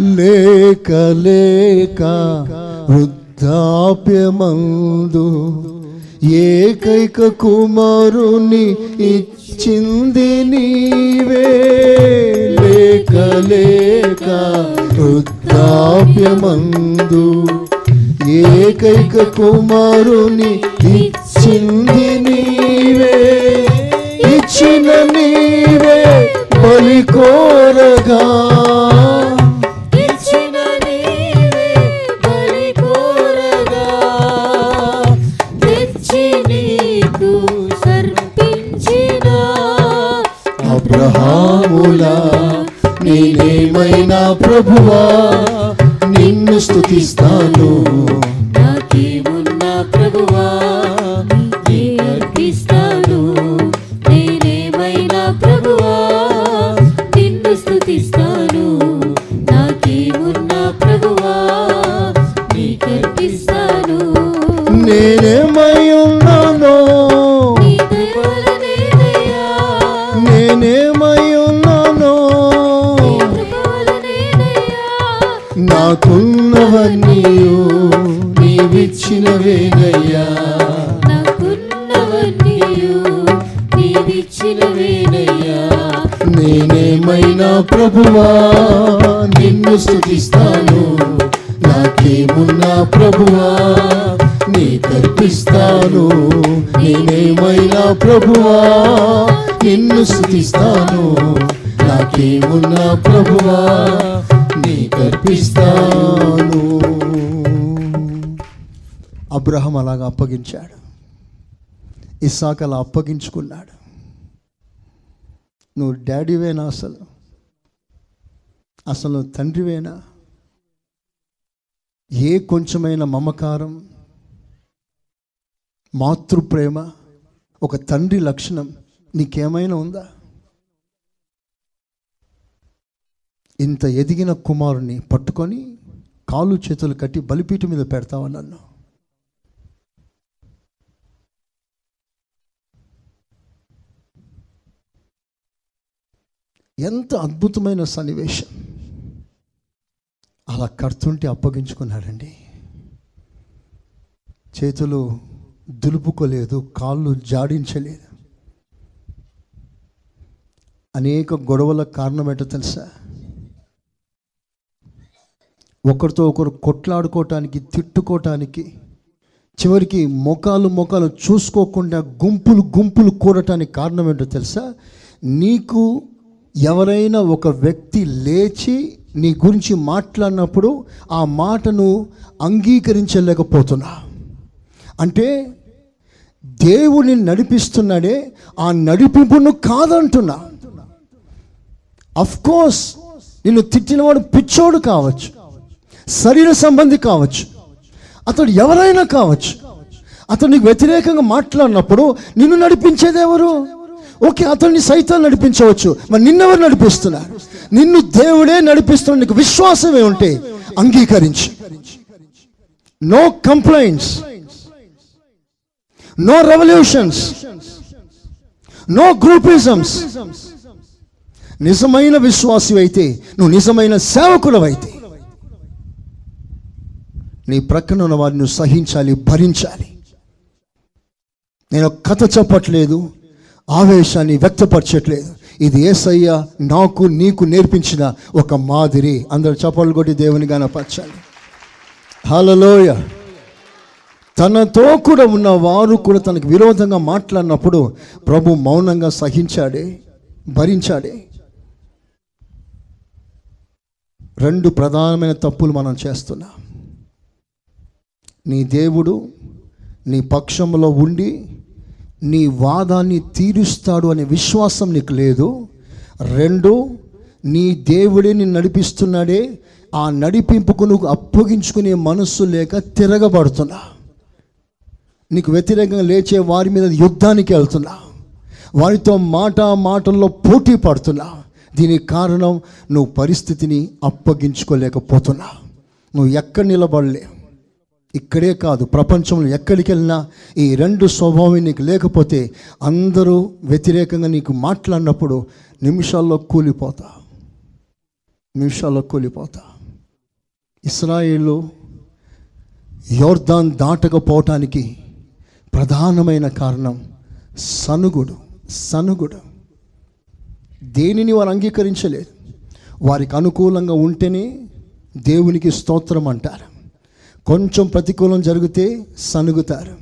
లేక లేక వృద్ధాప్యమందు ఏకైక కుమారుని ఇచ్చింది నీవే. లేక లేక వృద్ధాప్యమందు ఏకైక కుమారుని ఇచ్చింది నీవే. ఇచ్చిన నీవే బలి కోరగా అబ్రహాములా నేనేమైనా ప్రభువా నిన్ను స్థుతిస్తాను అప్పగించాడు. ఇస్సాక్ అలా అప్పగించుకున్నాడు. నువ్వు డాడీవేనా అసలు? అసలు తండ్రివేనా? ఏ కొంచెమైన మమకారం మాతృప్రేమ ఒక తండ్రి లక్షణం నీకేమైనా ఉందా? ఇంత ఎదిగిన కుమారుని పట్టుకొని కాళ్ళు చేతులు కట్టి బలిపీఠం మీద పెడతావా నన్ను? ఎంత అద్భుతమైన సన్నివేశం. అలా కడుతుంటే అప్పగించుకున్నాడండి. చేతులు దులుపుకోలేదు కాళ్ళు జాడించలేదు. అనేక గొడవల కారణం ఏంటో తెలుసా? ఒకరితో ఒకరు కొట్లాడుకోవటానికి తిట్టుకోవటానికి చివరికి ముఖాలు ముఖాలు చూసుకోకుండా గుంపులు గుంపులు కూడటానికి కారణం ఏంటో తెలుసా? నీకు ఎవరైనా ఒక వ్యక్తి లేచి నీ గురించి మాట్లాడినప్పుడు ఆ మాటను అంగీకరించలేకపోతున్నా. అంటే దేవుని నడిపిస్తున్నాడే ఆ నడిపింపును కాదంటున్నా. అఫ్ కోర్స్ నిన్ను తిట్టినవాడు పిచ్చోడు కావచ్చు శరీర సంబంధి కావచ్చు అతడు ఎవరైనా కావచ్చు అతడు నీకు వ్యతిరేకంగా మాట్లాడినప్పుడు నిన్ను నడిపించేది ఎవరు? ఓకే అతన్ని సైతం నడిపించవచ్చు మరి నిన్నెవరు నడిపిస్తున్నారు? నిన్ను దేవుడే నడిపిస్తున్న నీకు విశ్వాసమే ఉంటే అంగీకరించు. No complaints no revolutions no groupisms నిజమైన విశ్వాసి అయితే నువ్వు నిజమైన సేవకుడు అయితే నీ ప్రక్కన ఉన్న వారిని సహించాలి భరించాలి. నేను ఒక కథ చెప్పట్లేదు. ఆవేశాన్ని వ్యక్తపరచట్లేదు. ఇది ఏసయ్య నాకు నీకు నేర్పించిన ఒక మాదిరి. అందరు చప్పలు కొట్టి దేవుని గనపరచాలి హలలోయ తనతో కూడా ఉన్న వారు కూడా తనకు విరోధంగా మాట్లాడినప్పుడు ప్రభు మౌనంగా సహించాడే భరించాడే. రెండు ప్రధానమైన తప్పులు మనం చేస్తున్నాం. నీ దేవుడు నీ పక్షంలో ఉండి నీ వాదాన్ని తీరుస్తాడు అనే విశ్వాసం నీకు లేదు. రెండు నీ దేవుడే నిన్ను నడిపిస్తున్నాడే. ఆ నడిపింపుకు నువ్వు అప్పగించుకునే మనస్సు లేక తిరగబడుతున్నా. నీకు వ్యతిరేకంగా లేచే వారి మీద యుద్ధానికి వెళ్తున్నా. వారితో మాట మాటల్లో పోటీ పడుతున్నా. దీనికి కారణం నువ్వు పరిస్థితిని అప్పగించుకోలేకపోతున్నా. నువ్వు ఎక్కడ నిలబడలే ఇక్కడే కాదు ప్రపంచంలో ఎక్కడికి వెళ్ళినా ఈ రెండు స్వభావం నీకు లేకపోతే అందరూ వ్యతిరేకంగా నీకు మాట్లాడినప్పుడు నిమిషాల్లో కూలిపోతా. నిమిషాల్లో కూలిపోతా. ఇస్రాయేలు యోర్దాన్ దాటకపోవటానికి ప్రధానమైన కారణం సనుగుడు సనుగుడు. దేనిని వారు అంగీకరించలేదు. వారికి అనుకూలంగా ఉంటేనే దేవునికి స్తోత్రం అంటారు. కొంచెం ప్రతికూలం జరిగితే సనుగుతారు.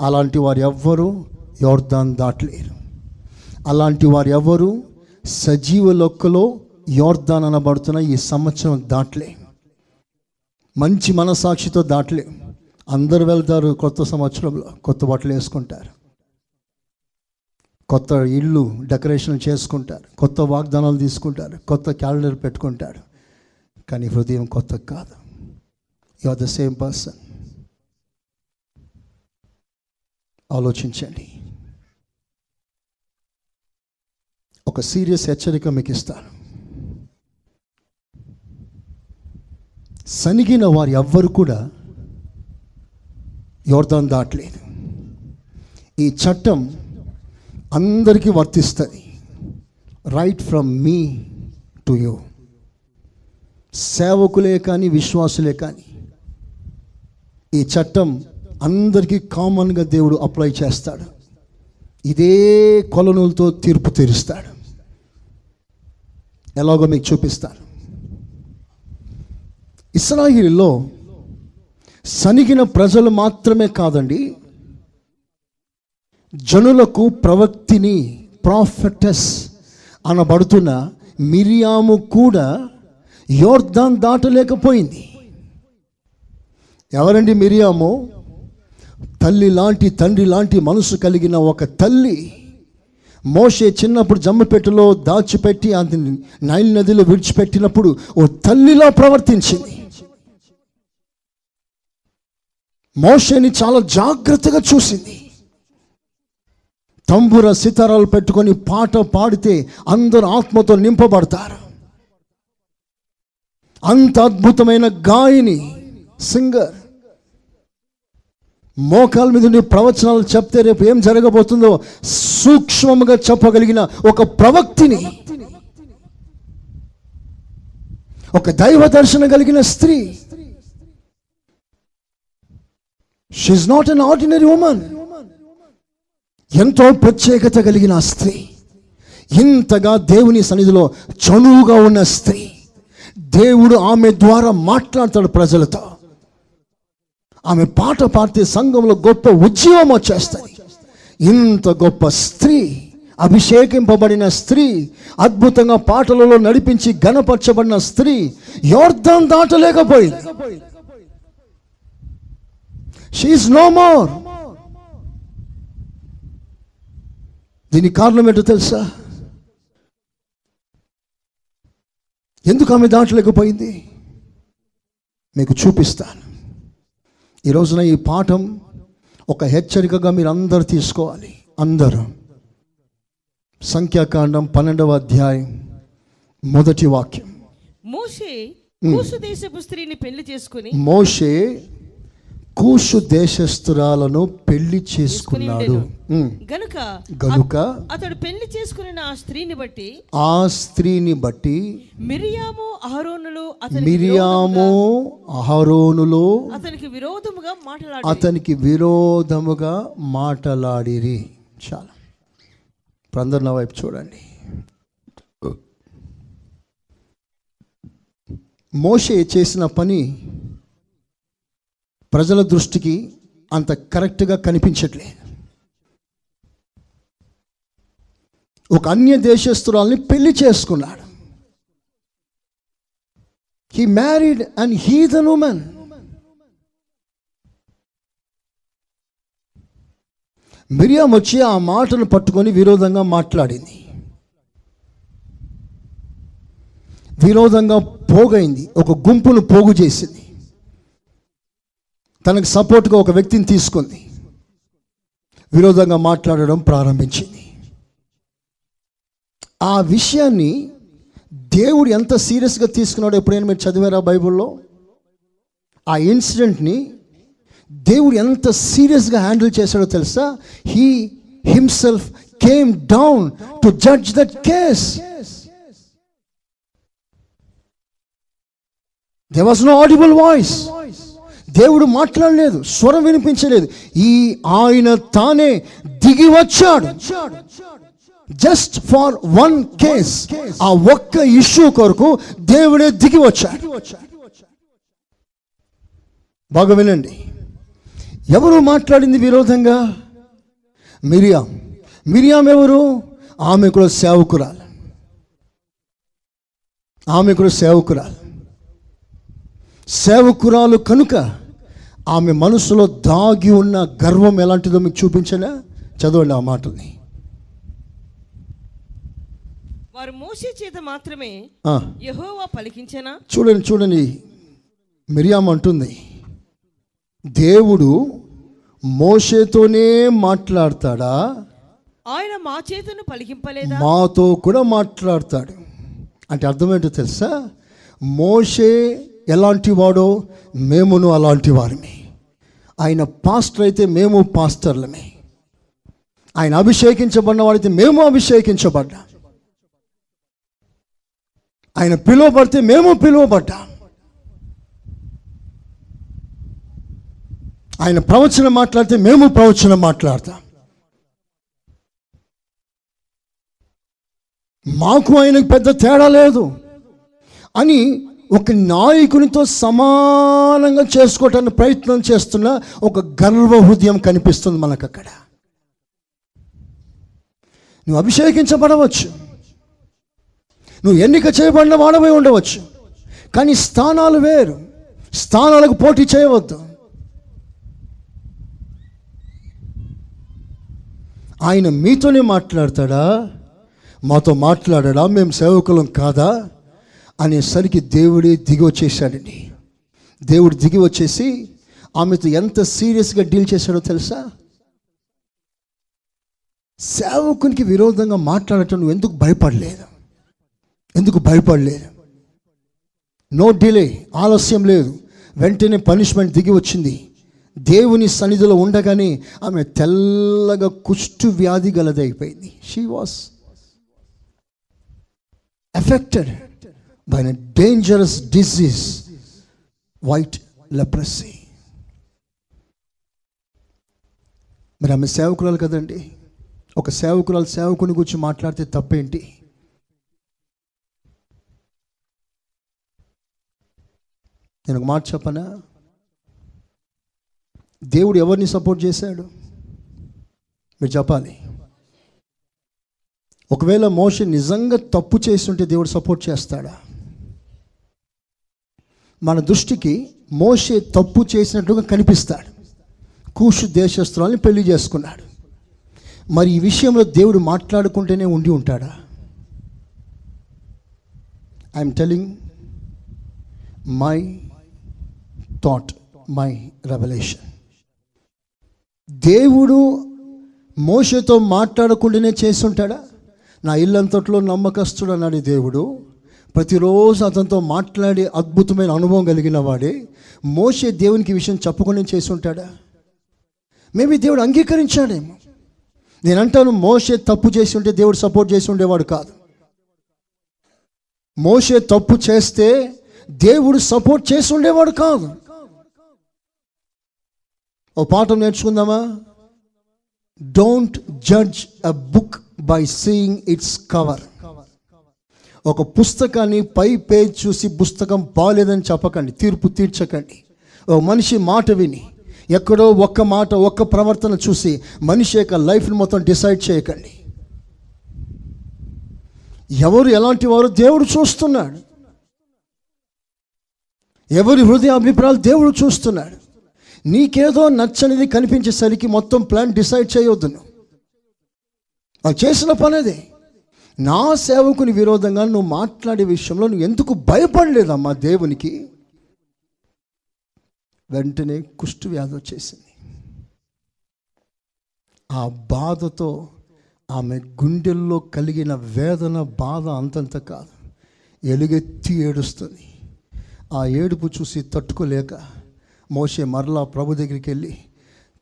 అలాంటి వారు ఎవ్వరూ యోర్దాన్ దాటలేరు. అలాంటి వారు ఎవరు సజీవ లొక్కలో యోర్దాన్ అనబడుతున్న ఈ సంవత్సరం దాటలే. మంచి మనసాక్షితో దాటలే. అందరు వెళ్తారు కొత్త సంవత్సరంలో కొత్త బట్టలు వేసుకుంటారు. కొత్త ఇల్లు డెకరేషన్ చేసుకుంటారు. కొత్త వాగ్దానాలు తీసుకుంటారు. కొత్త క్యాలెండర్ పెట్టుకుంటారు. కానీ హృదయం కొత్త కాదు. You are the same person ఆలోచించండి. ఒక సీరియస్ హెచ్చరిక మీకు ఇస్తాను సనిగిన వారు ఎవ్వరు కూడా యోర్ధం దాటలేదు. ఈ చట్టం అందరికీ వర్తిస్తుంది. Right from me to you సేవకులే కానీ విశ్వాసులే కానీ ఈ చట్టం అందరికీ కామన్గా దేవుడు అప్లై చేస్తాడు. ఇదే కొలనులతో తీర్పు తీరుస్తాడు. ఎలాగో మీకు చూపిస్తాను. ఇస్రాయిల్లో సనిగిన ప్రజలు మాత్రమే కాదండి జనులకు ప్రవక్తిని ప్రాఫెటస్ అనబడుతున్న మిరియాము కూడా యోర్ధాన్ దాటలేకపోయింది. ఎవరండి మిరియాము? తల్లి లాంటి తండ్రి లాంటి మనసు కలిగిన ఒక తల్లి. మోషే చిన్నప్పుడు జమ్మపెట్టులో దాచిపెట్టి అది నైల్ నదిలో విడిచిపెట్టినప్పుడు ఓ తల్లిలా ప్రవర్తించింది. మోషేని చాలా జాగ్రత్తగా చూసింది. తంబుర సితారాలు పెట్టుకొని పాట పాడితే అందరూ ఆత్మతో నింపబడతారు. అంత అద్భుతమైన గాయని సింగర్ మోకాల మీద ఉండి ప్రవచనాలు చెప్తే రేపు ఏం జరగబోతుందో సూక్ష్మంగా చెప్పగలిగిన ఒక ప్రవక్తిని ఒక దైవ దర్శనం కలిగిన స్త్రీ. She's not an ordinary woman ఎంతో ప్రత్యేకత కలిగిన స్త్రీ. ఇంతగా దేవుని సన్నిధిలో చనువుగా ఉన్న స్త్రీ. దేవుడు ఆమె ద్వారా మాట్లాడతాడు ప్రజలతో. ఆమె పాట పాడితే సంఘంలో గొప్ప ఉద్యమం వచ్చేస్తాయి ఇంత గొప్ప స్త్రీ అభిషేకింపబడిన స్త్రీ అద్భుతంగా పాటలలో నడిపించి గణపరచబడిన స్త్రీ యోర్ధం దాటలేకపోయింది. షీఈ్ నో మోర్ దీనికి కారణం ఏంటో తెలుసా? ఎందుకు ఆమె దాటలేకపోయింది? మీకు చూపిస్తాను. ఈ రోజున ఈ పాఠం ఒక హెచ్చరికగా మీరు అందరు తీసుకోవాలి. అందరూ. సంఖ్యాకాండం పన్నెండవ అధ్యాయం మొదటి వాక్యం. మోషే కూసు దేశపు స్త్రీని పెళ్ళి చేసుకుని మోషే కూషు దేశస్థురాలను పెళ్ళి చేసుకున్నాడు. గనుక గనుక అతడు పెళ్ళి చేసుకుని ఆ స్త్రీని బట్టి ఆ స్త్రీని బట్టి మిరియాము అహరోనులు అతనికి మిరియాము అహరోనులో విరోధముగా- అతనికి విరోధముగా మాట్లాడారు. అతనికి విరోధముగా మాటలాడిరి. చాలా. ఇప్పుడు నా వైపు చూడండి. మోషే చేసిన పని ప్రజల దృష్టికి అంత కరెక్ట్గా కనిపించట్లేదు ఒక అన్య దేశస్తురాల్ని పెళ్ళి చేసుకున్నాడు. He married and heathen woman Miriam వచ్చి ఆ మాటను పట్టుకొని విరోధంగా మాట్లాడింది. విరోధంగా పోగైంది. ఒక గుంపును పోగు చేసింది. తనకు సపోర్ట్గా ఒక వ్యక్తిని తీసుకుంది. విరోధంగా మాట్లాడడం ప్రారంభించింది. ఆ విషయాన్ని దేవుడు ఎంత సీరియస్గా తీసుకున్నాడో ఎప్పుడైనా మీరు చదివారా బైబిల్లో? ఆ ఇన్సిడెంట్ని దేవుడు ఎంత సీరియస్గా హ్యాండిల్ చేశాడో తెలుసా? He himself came down to judge that case. There was no audible voice దేవుడు మాట్లాడలేదు స్వరం వినిపించలేదు. ఈ ఆయన తానే దిగి వచ్చాడు. జస్ట్ ఫార్ వన్ కేస్ ఆ ఒక్క ఇష్యూ కొరకు దేవుడే దిగి వచ్చాడు. బాగా వినండి. ఎవరు మాట్లాడింది విరోధంగా? మిరియాం. మిరియాం ఎవరు? ఆమె కూడా సేవకురాలు. ఆమె కూడా సేవకురాలు. సేవకురాలు కనుక ఆమె మనసులో దాగి ఉన్న గర్వం ఎలాంటిదో మీకు చూపించనా చదవండి ఆ మాటల్ని. వారు మోసే చేత మాత్రమే యెహోవా పలికించెనా? చూడండి చూడండి. మిరియాం అంటుంది దేవుడు మోషేతోనే మాట్లాడతాడా? ఆయన మా చేతను పలికింపలేదా? మాతో కూడా మాట్లాడతాడు. అంటే అర్థమేంటో తెలుసా? మోషే ఎలాంటి వాడో మేమును అలాంటి వారిని. ఆయన పాస్టర్ అయితే మేము పాస్టర్లమే. ఆయన అభిషేకించబడిన వాడైతే మేము అభిషేకించబడ్డా. ఆయన పిలువబడితే మేము పిలువబడ్డా. ఆయన ప్రవచనం మాట్లాడితే మేము ప్రవచనం మాట్లాడతాం. మాకు ఆయనకు పెద్ద తేడా లేదు అని ఒక నాయకునితో సమానంగా చేసుకోవటానికి ప్రయత్నం చేస్తున్న ఒక గర్వ హృదయం కనిపిస్తుంది మనకు అక్కడ నువ్వు అభిషేకించబడవచ్చు. నువ్వు ఎన్నిక చేయబడిన వాడవై ఉండవచ్చు. కానీ స్థానాలు వేరు. స్థానాలకు పోటీ చేయవద్దు. ఆయన మీతోనే మాట్లాడతాడా? మాతో మాట్లాడడా? మేము సేవకులం కాదా? అనేసరికి దేవుడే దిగి వచ్చేసాడండి దేవుడు దిగి వచ్చేసి ఆమెతో ఎంత సీరియస్గా డీల్ చేశాడో తెలుసా? సేవకునికి విరోధంగా మాట్లాడటం నువ్వు ఎందుకు భయపడలేదు? ఎందుకు భయపడలేదు? నో డిలే ఆలస్యం లేదు. వెంటనే పనిష్మెంట్ దిగి వచ్చింది. దేవుని సన్నిధిలో ఉండగానే ఆమె తెల్లగా కుష్టు వ్యాధి గలదైపోయింది. She was affected by a dangerous disease, white leprosy. మరి ఆమె సేవకురాలు కదండి? ఒక సేవకురాలు సేవకుని గురించి మాట్లాడితే తప్పేంటి? నేను ఒక మాట చెప్పనా? దేవుడు ఎవరిని సపోర్ట్ చేశాడు? మీరు చెప్పాలి. ఒకవేళ మోషన్ నిజంగా తప్పు చేస్తుంటే దేవుడు సపోర్ట్ చేస్తాడా? మన దృష్టికి మోషే తప్పు చేసినట్లుగా కనిపిస్తాడు. కూషు దేశస్తురాల్ని పెళ్ళి చేసుకున్నాడు. మరి ఈ విషయంలో దేవుడు మాట్లాడుకుంటూనే ఉండి ఉంటాడా? I'm telling my thought my revolution దేవుడు మోషతో మాట్లాడకుండానే చేస్తుంటాడా నా ఇల్లంతట్లో నమ్మకస్తుడు అన్నాడు దేవుడు. ప్రతిరోజు అతనితో మాట్లాడి అద్భుతమైన అనుభవం కలిగిన వాడే మోసే దేవునికి విషయం చెప్పకుండా చేసి ఉంటాడా మేబీ దేవుడు అంగీకరించాడేమో. నేను అంటాను మోషే తప్పు చేసి ఉంటే దేవుడు సపోర్ట్ చేసి ఉండేవాడు కాదు. మోసే తప్పు చేస్తే దేవుడు సపోర్ట్ చేసి ఉండేవాడు కాదు. ఓ పాఠం నేర్చుకుందామా? Don't judge a book by seeing its cover ఒక పుస్తకాన్ని పై పేజ్ చూసి పుస్తకం బాగాలేదని చెప్పకండి తీర్పు తీర్చకండి. ఓ మనిషి మాట విని ఎక్కడో ఒక్క మాట ఒక్క ప్రవర్తన చూసి మనిషి యొక్క లైఫ్ని మొత్తం డిసైడ్ చేయకండి. ఎవరు ఎలాంటి వారు దేవుడు చూస్తున్నాడు. ఎవరి హృదయ అభిప్రాయాలు దేవుడు చూస్తున్నాడు. నీకేదో నచ్చనిది కనిపించేసరికి మొత్తం ప్లాన్ డిసైడ్ చేయొద్దు నువ్వు చేసిన పని అదే నా సేవకుని విరోధంగా నువ్వు మాట్లాడే విషయంలో నువ్వు ఎందుకు భయపడలేదమ్మా దేవునికి? వెంటనే కుష్టు వ్యాధి వచ్చేసింది. ఆ బాధతో ఆమె గుండెల్లో కలిగిన వేదన బాధ అంతంత కాదు. ఎలుగెత్తి ఏడుస్తుంది. ఆ ఏడుపు చూసి తట్టుకోలేక మోసే మరలా ప్రభు దగ్గరికి వెళ్ళి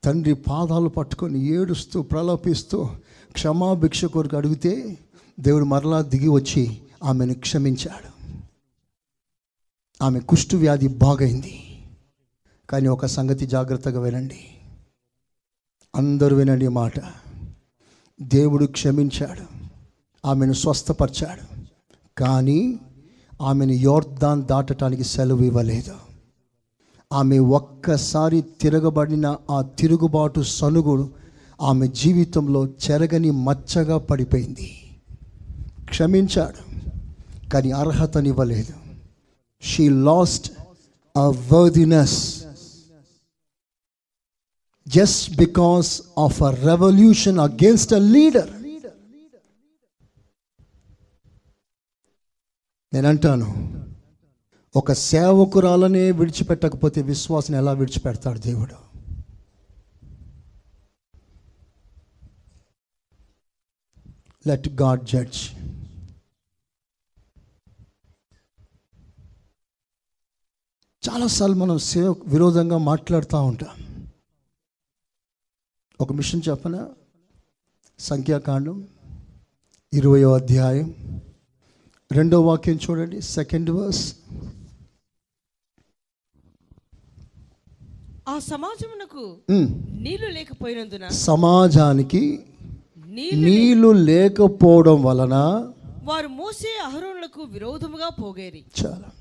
తండ్రి పాదాలు పట్టుకొని ఏడుస్తూ ప్రలోపిస్తూ క్షమాభిక్ష కొరకు అడిగితే దేవుడు మరలా దిగి వచ్చి ఆమెను క్షమించాడు. ఆమె కుష్టు వ్యాధి బాగైంది. కానీ ఒక సంగతి జాగ్రత్తగా వినండి. అందరూ వినండి మాట. దేవుడు క్షమించాడు. ఆమెను స్వస్థపరిచాడు. కానీ ఆమెను యోర్దాన్ దాటటానికి సెలవు ఇవ్వలేదు. ఆమె ఒక్కసారి తిరగబడిన ఆ తిరుగుబాటు సనుగుడు ఆమె జీవితంలో చెరగని మచ్చగా పడిపోయింది. క్షమించాడు కానీ అర్హతనివ్వలేదు she lost a worthiness just because of a revolution against a leader నేనంటాను ఒక సేవకురాలనే విడిచిపెట్టకపోతే విశ్వాసం ఎలా విడిచిపెడతాడు దేవుడు? లెట్ గాడ్ జడ్జ్ చాలాసార్లు మనం సేవ విరోధంగా మాట్లాడుతూ ఉంటాం. ఒక మిషన్ చెప్పన? సంఖ్యాకాండం ఇరవయో అధ్యాయం. రెండో వాక్యం చూడండి. సెకండ్ వర్స్ ఆ సమాజమునకు నీళ్ళు లేకపోయినందున సమాజానికి నీళ్ళు లేకపోవడం వలన వారు మోసే అహరోనులకు విరోధముగా పోగేరి. చాలా.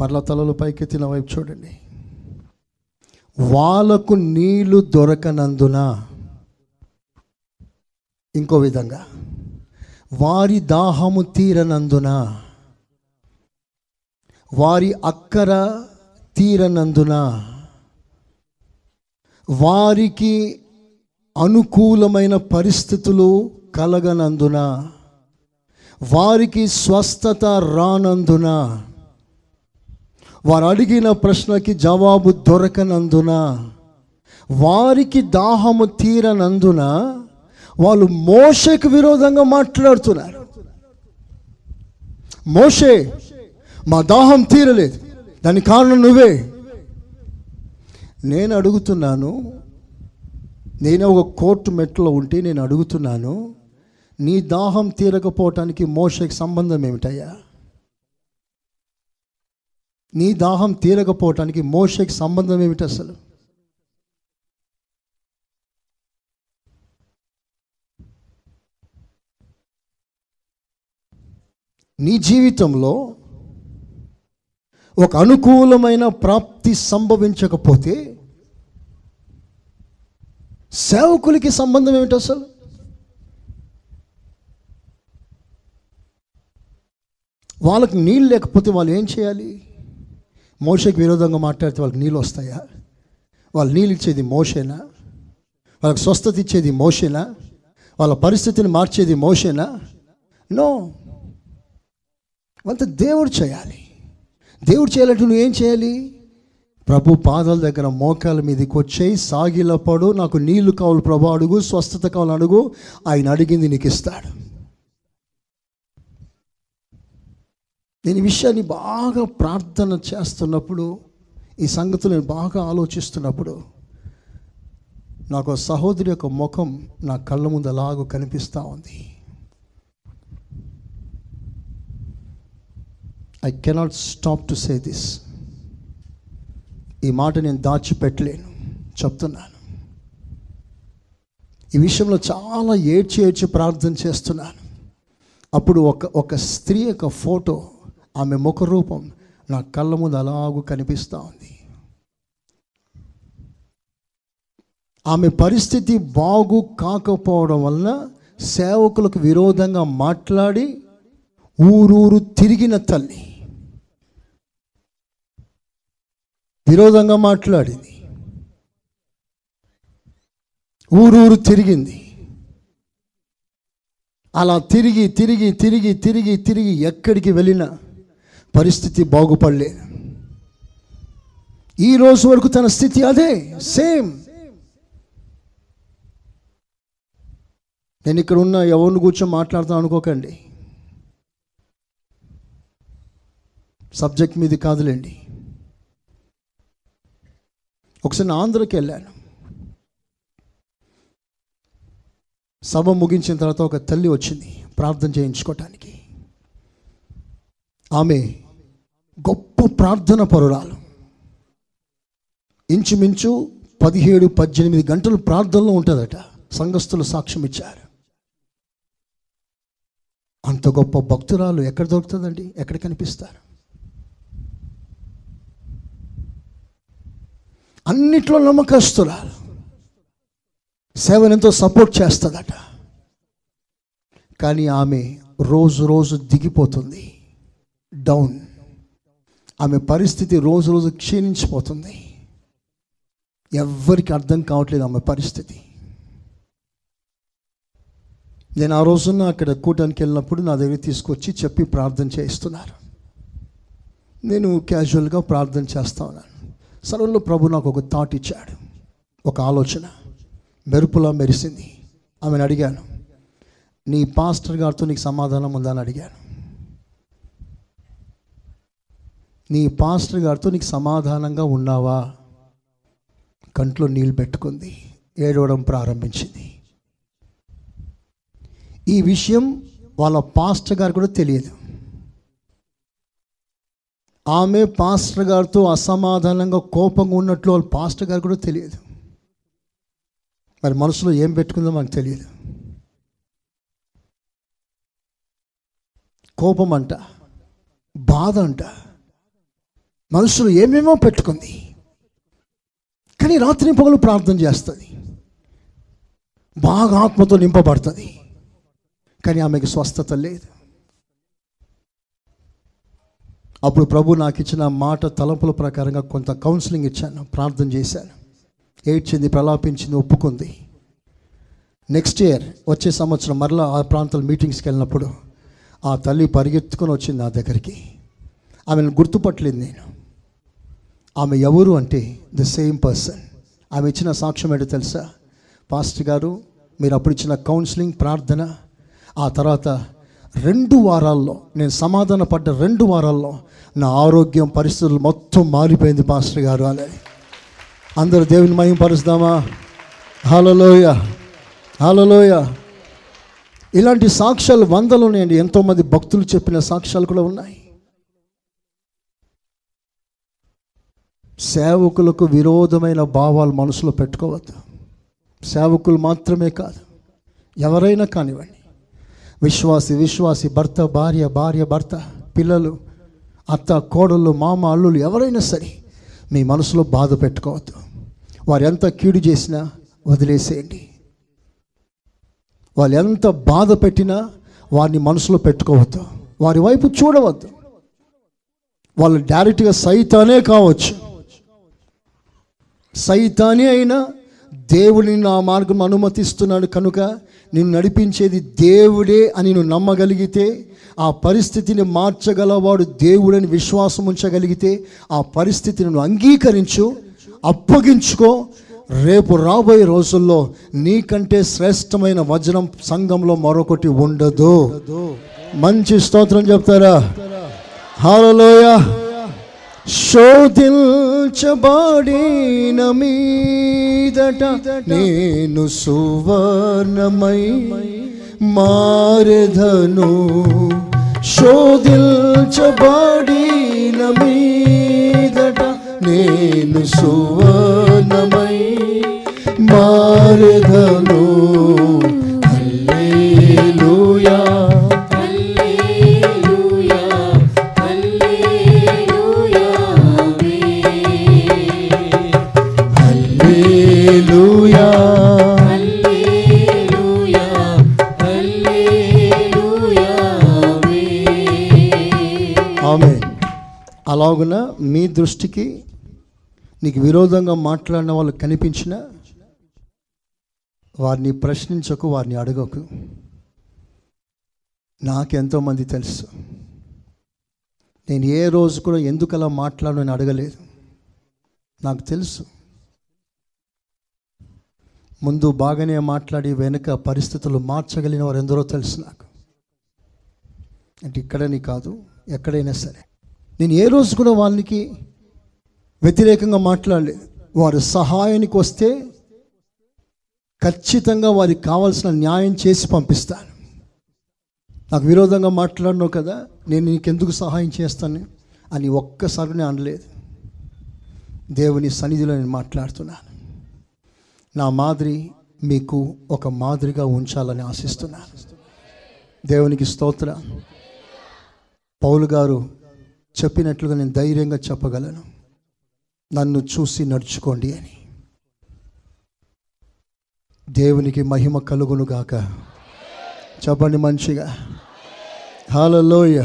మరలా తలలు పైకెత్తిన వైపు చూడండి. వాళ్ళకు నీళ్ళు దొరకనందున ఇంకో విధంగా వారి దాహము తీరనందున వారి అక్కర తీరనందున వారికి అనుకూలమైన పరిస్థితులు కలగనందున వారికి స్వస్థత రానందున వారు అడిగిన ప్రశ్నకి జవాబు దొరకనందున వారికి దాహము తీరనందున వాళ్ళు మోషకు విరోధంగా మాట్లాడుతున్నారు. మోషే మా దాహం తీరలేదు. దాని కారణం నువ్వే. నేను అడుగుతున్నాను నేను ఒక కోర్టు మెట్లో ఉంటే నేను అడుగుతున్నాను నీ దాహం తీరకపోవటానికి మోషకి సంబంధం ఏమిటయ్యా? నీ దాహం తీరకపోవటానికి మోషకి సంబంధం ఏమిటి అసలు? నీ జీవితంలో ఒక అనుకూలమైన ప్రాప్తి సంభవించకపోతే సేవకులకి సంబంధం ఏమిటి అసలు? వాళ్ళకి నీళ్ళు లేకపోతే వాళ్ళు ఏం చేయాలి? మోషకి విరోధంగా మాట్లాడితే వాళ్ళకి నీళ్ళు వస్తాయా? వాళ్ళు నీళ్ళు ఇచ్చేది మోషేనా? వాళ్ళకి స్వస్థత ఇచ్చేది మోషేనా? వాళ్ళ పరిస్థితిని మార్చేది మోషేనా? నో. వాళ్ళతో దేవుడు చేయాలి. దేవుడు చేయాలంటే నువ్వు ఏం చేయాలి? ప్రభు పాదాల దగ్గర మోకాల మీదకి వచ్చేయి సాగిలపడు నాకు నీళ్ళు కావాలి ప్రభు అడుగు స్వస్థత కావాలి అడుగు. ఆయన అడిగింది నీకు ఇస్తాడు. నేను ఈ విషయాన్ని బాగా ప్రార్థన చేస్తున్నప్పుడు ఈ సంగతులు నేను బాగా ఆలోచిస్తున్నప్పుడు నాకు సహోదరి యొక్క ముఖం నా కళ్ళ ముందు అలాగూ కనిపిస్తూ ఉంది. I cannot stop to say this ఈ మాట నేను దాచిపెట్టలేను. చెప్తున్నాను. ఈ విషయంలో చాలా ఏడ్చి ఏడ్చి ప్రార్థన చేస్తున్నాను. అప్పుడు ఒక ఒక స్త్రీ యొక్క ఫోటో ఆమె ముఖ రూపం నా కళ్ళ ముందు అలాగూ కనిపిస్తూ ఉంది. ఆమె పరిస్థితి బాగు కాకపోవడం వలన సేవకులకు విరోధంగా మాట్లాడి ఊరూరు తిరిగిన తల్లి. విరోధంగా మాట్లాడింది. ఊరూరు తిరిగింది. అలా తిరిగి తిరిగి తిరిగి తిరిగి తిరిగి ఎక్కడికి వెళ్ళినా పరిస్థితి బాగుపడలే. ఈ రోజు వరకు తన స్థితి అదే సేమ్. నేను ఇక్కడ ఉన్న ఎవరిని కూర్చొని మాట్లాడతాను అనుకోకండి. సబ్జెక్ట్ మీది కాదులేండి. ఒకసారి నేను ఆంధ్రకి వెళ్ళాను. సభ ముగించిన తర్వాత ఒక తల్లి వచ్చింది ప్రార్థన చేయించుకోవటానికి ఆమె గొప్ప ప్రార్థన పరురాలు. ఇంచుమించు పదిహేడు పద్దెనిమిది గంటలు ప్రార్థనలో ఉంటుందట. సంఘస్థులు సాక్ష్యం ఇచ్చారు. అంత గొప్ప భక్తురాలు ఎక్కడ దొరుకుతుందండి? ఎక్కడ కనిపిస్తారు? అన్నిట్లో నమ్మకస్తురాలు. సేవను ఎంతో సపోర్ట్ చేస్తుందట. కానీ ఆమె రోజు రోజు దిగిపోతుంది. డౌన్. ఆమె పరిస్థితి రోజు రోజు క్షీణించిపోతుంది. ఎవ్వరికి అర్థం కావట్లేదు ఆమె పరిస్థితి. నేను ఆ రోజున అక్కడ కూటానికి వెళ్ళినప్పుడు నా దగ్గర తీసుకొచ్చి చెప్పి ప్రార్థన చేయిస్తున్నారు. నేను క్యాజువల్గా ప్రార్థన చేస్తా ఉన్నాను. సడన్లో ప్రభు నాకు ఒక థాట్ ఇచ్చాడు. ఒక ఆలోచన. మెరుపులా మెరిసింది. ఆమెను అడిగాను. నీ పాస్టర్ గారితో నీకు సమాధానం ఉందా అని అడిగాను. నీ పాస్టర్ గారితో నీకు సమాధానంగా ఉన్నావా? కంట్లో నీళ్ళు పెట్టుకుంది. ఏడవడం ప్రారంభించింది. ఈ విషయం వాళ్ళ పాస్టర్ గారు కూడా తెలియదు. ఆమె పాస్టర్ గారితో అసమాధానంగా కోపంగా ఉన్నట్లు వాళ్ళ పాస్టర్ గారు కూడా తెలియదు. మరి మనసులో ఏం పెట్టుకుందో మనకు తెలియదు. కోపం అంట బాధ అంట మనసులో ఏమేమో పెట్టుకుంది. కానీ రాత్రి పగలు ప్రార్థన చేస్తుంది. బాగా ఆత్మతో నింపబడుతుంది. కానీ ఆమెకి స్వస్థత లేదు. అప్పుడు ప్రభు నాకు ఇచ్చిన మాట తలంపుల ప్రకారంగా కొంత కౌన్సిలింగ్ ఇచ్చాను ప్రార్థన చేశాను. ఏడ్చింది ప్రలాపించింది ఒప్పుకుంది. నెక్స్ట్ ఇయర్ వచ్చే సంవత్సరం మరలా ఆ ప్రాంతాల మీటింగ్స్కి వెళ్ళినప్పుడు ఆ తల్లి పరిగెత్తుకొని వచ్చింది నా దగ్గరికి. ఆమెను గుర్తుపట్టలేదు నేను. ఆమె ఎవరు అంటే ద సేమ్ పర్సన్ ఆమె ఇచ్చిన సాక్ష్యం ఏంటో తెలుసా? పాస్టర్ గారు మీరు అప్పుడు ఇచ్చిన కౌన్సిలింగ్ ప్రార్థన ఆ తర్వాత రెండు వారాల్లో నేను సమాధాన పడ్డ రెండు వారాల్లో నా ఆరోగ్యం పరిస్థితులు మొత్తం మారిపోయింది మాస్టర్ గారు. అనేది అందరూ దేవుని మహిమ పరుస్తామా? హలోయ హలోయ ఇలాంటి సాక్ష్యాలు వందలు ఉన్నాయండి. ఎంతోమంది భక్తులు చెప్పిన సాక్ష్యాలు కూడా ఉన్నాయి. సేవకులకు విరోధమైన భావాలు మనసులో పెట్టుకోవద్దు. సేవకులు మాత్రమే కాదు ఎవరైనా కానివ్వండి. విశ్వాసి విశ్వాసి భర్త భార్య భార్య భర్త పిల్లలు అత్త కోడళ్ళు మామ అల్లులు ఎవరైనా సరే మీ మనసులో బాధ పెట్టుకోవద్దు. వారు ఎంత కీడు చేసినా వదిలేసేయండి. వాళ్ళు ఎంత బాధ పెట్టినా వారిని మనసులో పెట్టుకోవద్దు. వారి వైపు చూడవద్దు. వాళ్ళు డైరెక్ట్గా సైతానే కావచ్చు. సైతానే అయినా దేవుడిని నా మార్గం అనుమతిస్తున్నాడు కనుక నిన్ను నడిపించేది దేవుడే అని నువ్వు నమ్మగలిగితే ఆ పరిస్థితిని మార్చగలవాడు దేవుడని విశ్వాసం ఉంచగలిగితే ఆ పరిస్థితిని నువ్వు అంగీకరించు అప్పగించుకో. రేపు రాబోయే రోజుల్లో నీకంటే శ్రేష్టమైన వజ్రం సంఘంలో మరొకటి ఉండదు. మంచి స్తోత్రం చెప్తారా? హాలలోయ శోధించబడిన మీదట నేను సువర్ణమై మారెదను శోధించబడిన మీదట నేను సువర్ణమై మారెదను అలాగున మీ దృష్టికి నీకు విరోధంగా మాట్లాడిన వాళ్ళు కనిపించిన వారిని ప్రశ్నించకు వారిని అడగకు. నాకెంతోమంది తెలుసు. నేను ఏ రోజు కూడా ఎందుకు అలా మాట్లాడని అడగలేదు. నాకు తెలుసు. ముందు బాగానే మాట్లాడి వెనుక పరిస్థితులు మార్చగలిగిన వారు ఎందరో తెలుసు నాకు. అంటే ఇక్కడని కాదు ఎక్కడైనా సరే. నేను ఏ రోజు కూడా వాళ్ళకి వ్యతిరేకంగా మాట్లాడలేదు. వారు సహాయానికి వస్తే ఖచ్చితంగా వారికి కావాల్సిన న్యాయం చేసి పంపిస్తాను. నాకు విరోధంగా మాట్లాడినావు కదా నేను నీకెందుకు సహాయం చేస్తాను అని ఒక్కసారి నేను అనలేదు. దేవుని సన్నిధిలో నేను మాట్లాడుతున్నాను. నా మాదిరి మీకు ఒక మాదిరిగా ఉంచాలని ఆశిస్తున్నాను. దేవునికి స్తోత్ర. పౌలు గారు చెప్పినట్లుగా నేను ధైర్యంగా చెప్పగలను. నన్ను చూసి నడుచుకోండి అని. దేవునికి మహిమ కలుగును గాక. చెప్పండి మంచిగా హాలలోయ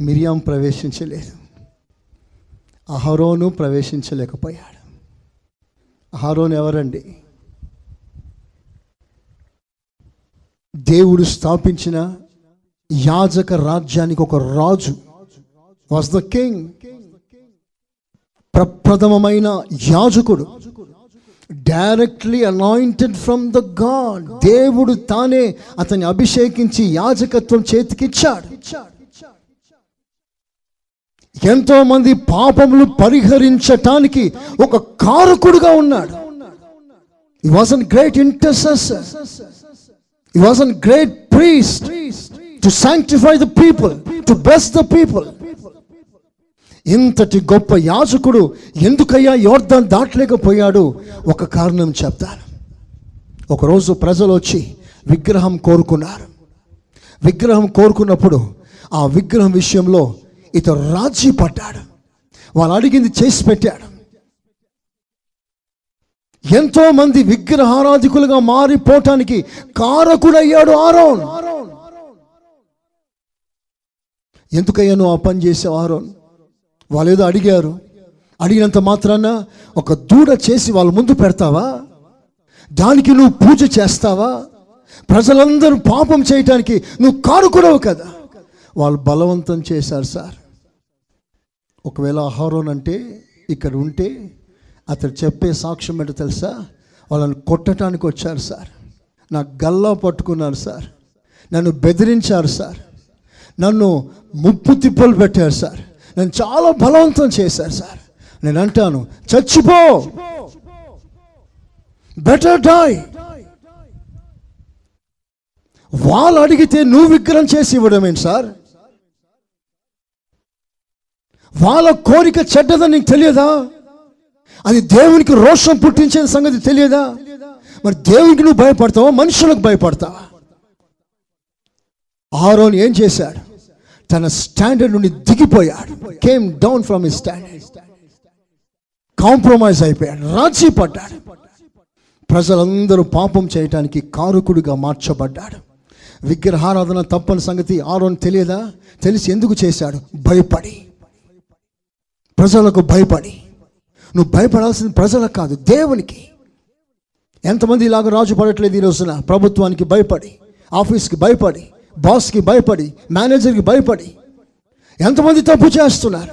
మిరియాం ప్రవేశించలేదు. అహరోను ప్రవేశించలేకపోయాడు. అహరోను ఎవరండి? దేవుడు స్థాపించిన యాజక రాజ్యానికి ఒక రాజు. వాజ్ ద కింగ్ ప్రప్రథమమైన యాజకుడు. Directly anointed from the god దేవుడు తానే అతన్ని అభిషేకించి యాజకత్వం చేతికిచ్చాడు. ఎంతో మంది పాపములు పరిహరించటానికి ఒక కారకుడుగా ఉన్నాడు. He was an great intercessor ఈ was an great priest to sanctify the people to bless the people ఇంతటి గొప్ప యాజకుడు ఎందుకయ్యా యోర్ధన్ దాటలేకపోయాడు? ఒక కారణం చెప్తాను. ఒకరోజు ప్రజలు వచ్చి విగ్రహం కోరుకున్నారు. విగ్రహం కోరుకున్నప్పుడు ఆ విగ్రహం విషయంలో ఇతను రాజీ పడ్డాడు. వాళ్ళు అడిగింది చేసి పెట్టాడు. ఎంతోమంది విగ్రహారాధికులుగా మారిపోవటానికి కారకుడయ్యాడు ఆరోన్. ఎందుకయ్యా నువ్వు ఆ పని చేసావు ఆరోన్? వాళ్ళు ఏదో అడిగారు. అడిగినంత మాత్రాన ఒక దూడ చేసి వాళ్ళ ముందు పెడతావా? దానికి నువ్వు పూజ చేస్తావా? ప్రజలందరూ పాపం చేయటానికి నువ్వు కారుకుడవు కదా? వాళ్ళు బలవంతం చేశారు సార్. ఒకవేళ ఆహారం అంటే ఇక్కడ ఉంటే అతడు చెప్పే సాక్ష్యం ఏంటో తెలుసా? వాళ్ళని కొట్టడానికి వచ్చారు సార్. నా గల్లా పట్టుకున్నారు సార్. నన్ను బెదిరించారు సార్. నన్ను ముప్పు తిప్పలు పెట్టారు సార్. నేను చాలా బలవంతం చేశారు సార్. నేను అంటాను చచ్చిపో. బెటర్ డాయ్ వాళ్ళు అడిగితే నువ్వు విగ్రహం చేసి ఇవ్వడం ఏంటి సార్? వాళ్ళ కోరిక చెడ్డదని నీకు తెలియదా? అది దేవునికి రోషం పుట్టించే సంగతి తెలియదా? మరి దేవునికి నువ్వు భయపడతావా? మనుషులకు భయపడతావా? ఆరోన్ ఏం చేశాడు? తన స్టాండర్డ్ నుండి దిగిపోయాడు. Came down from his standard compromise అయిపోయాడు. రాజీ పడ్డాడు. ప్రజలందరూ పాపం చేయటానికి కారుకుడిగా మార్చబడ్డాడు. విగ్రహారాధన తప్పని సంగతి ఆరోన్ తెలియదా? తెలిసి ఎందుకు చేశాడు? భయపడి. ప్రజలకు భయపడి. నువ్వు భయపడాల్సింది ప్రజలకు కాదు దేవునికి. ఎంతమంది ఇలాగ రాజు పడట్లేదు ఈ రోజున? ప్రభుత్వానికి భయపడి. ఆఫీస్కి భయపడి. బాస్కి భయపడి మేనేజర్కి భయపడి ఎంతమంది తప్పు చేస్తున్నారు?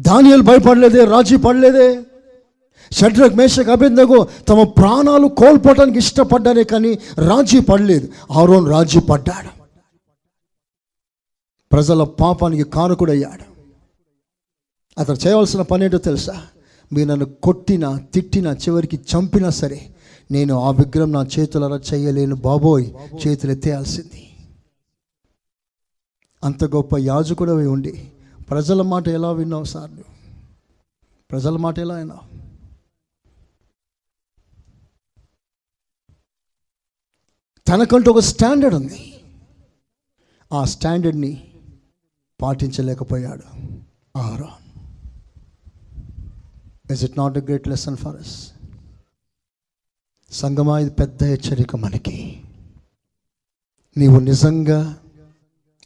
దానియలు భయపడలేదే రాజీ పడలేదే. షడ్రక్ మేషక్ అభిందగు తమ ప్రాణాలు కోల్పోవటానికి ఇష్టపడ్డారే కానీ రాజీ పడలేదు. ఆరోన్ రాజీ పడ్డాడు. ప్రజల పాపానికి కారకుడయ్యాడు. అతను చేయవలసిన పని ఏంటో తెలుసా? మీరు నన్ను కొట్టినా తిట్టినా చివరికి చంపినా సరే నేను ఆ విగ్రహం నా చేతులరా చేయలేను బాబోయ్. చేతులు ఎత్తేయాల్సింది అంత గొప్ప యాజకుడవి ఉండి ప్రజల మాట ఎలా విన్నావు సార్ ప్రజల మాట ఎలా విన్నావు? తనకంటూ ఒక స్టాండర్డ్ ఉంది. ఆ స్టాండర్డ్ని పాటించలేకపోయాడు ఆరో is it not a great lesson for us సంగమా ఇది పెద్ద హెచ్చరిక మనకి. నీవు నిజంగా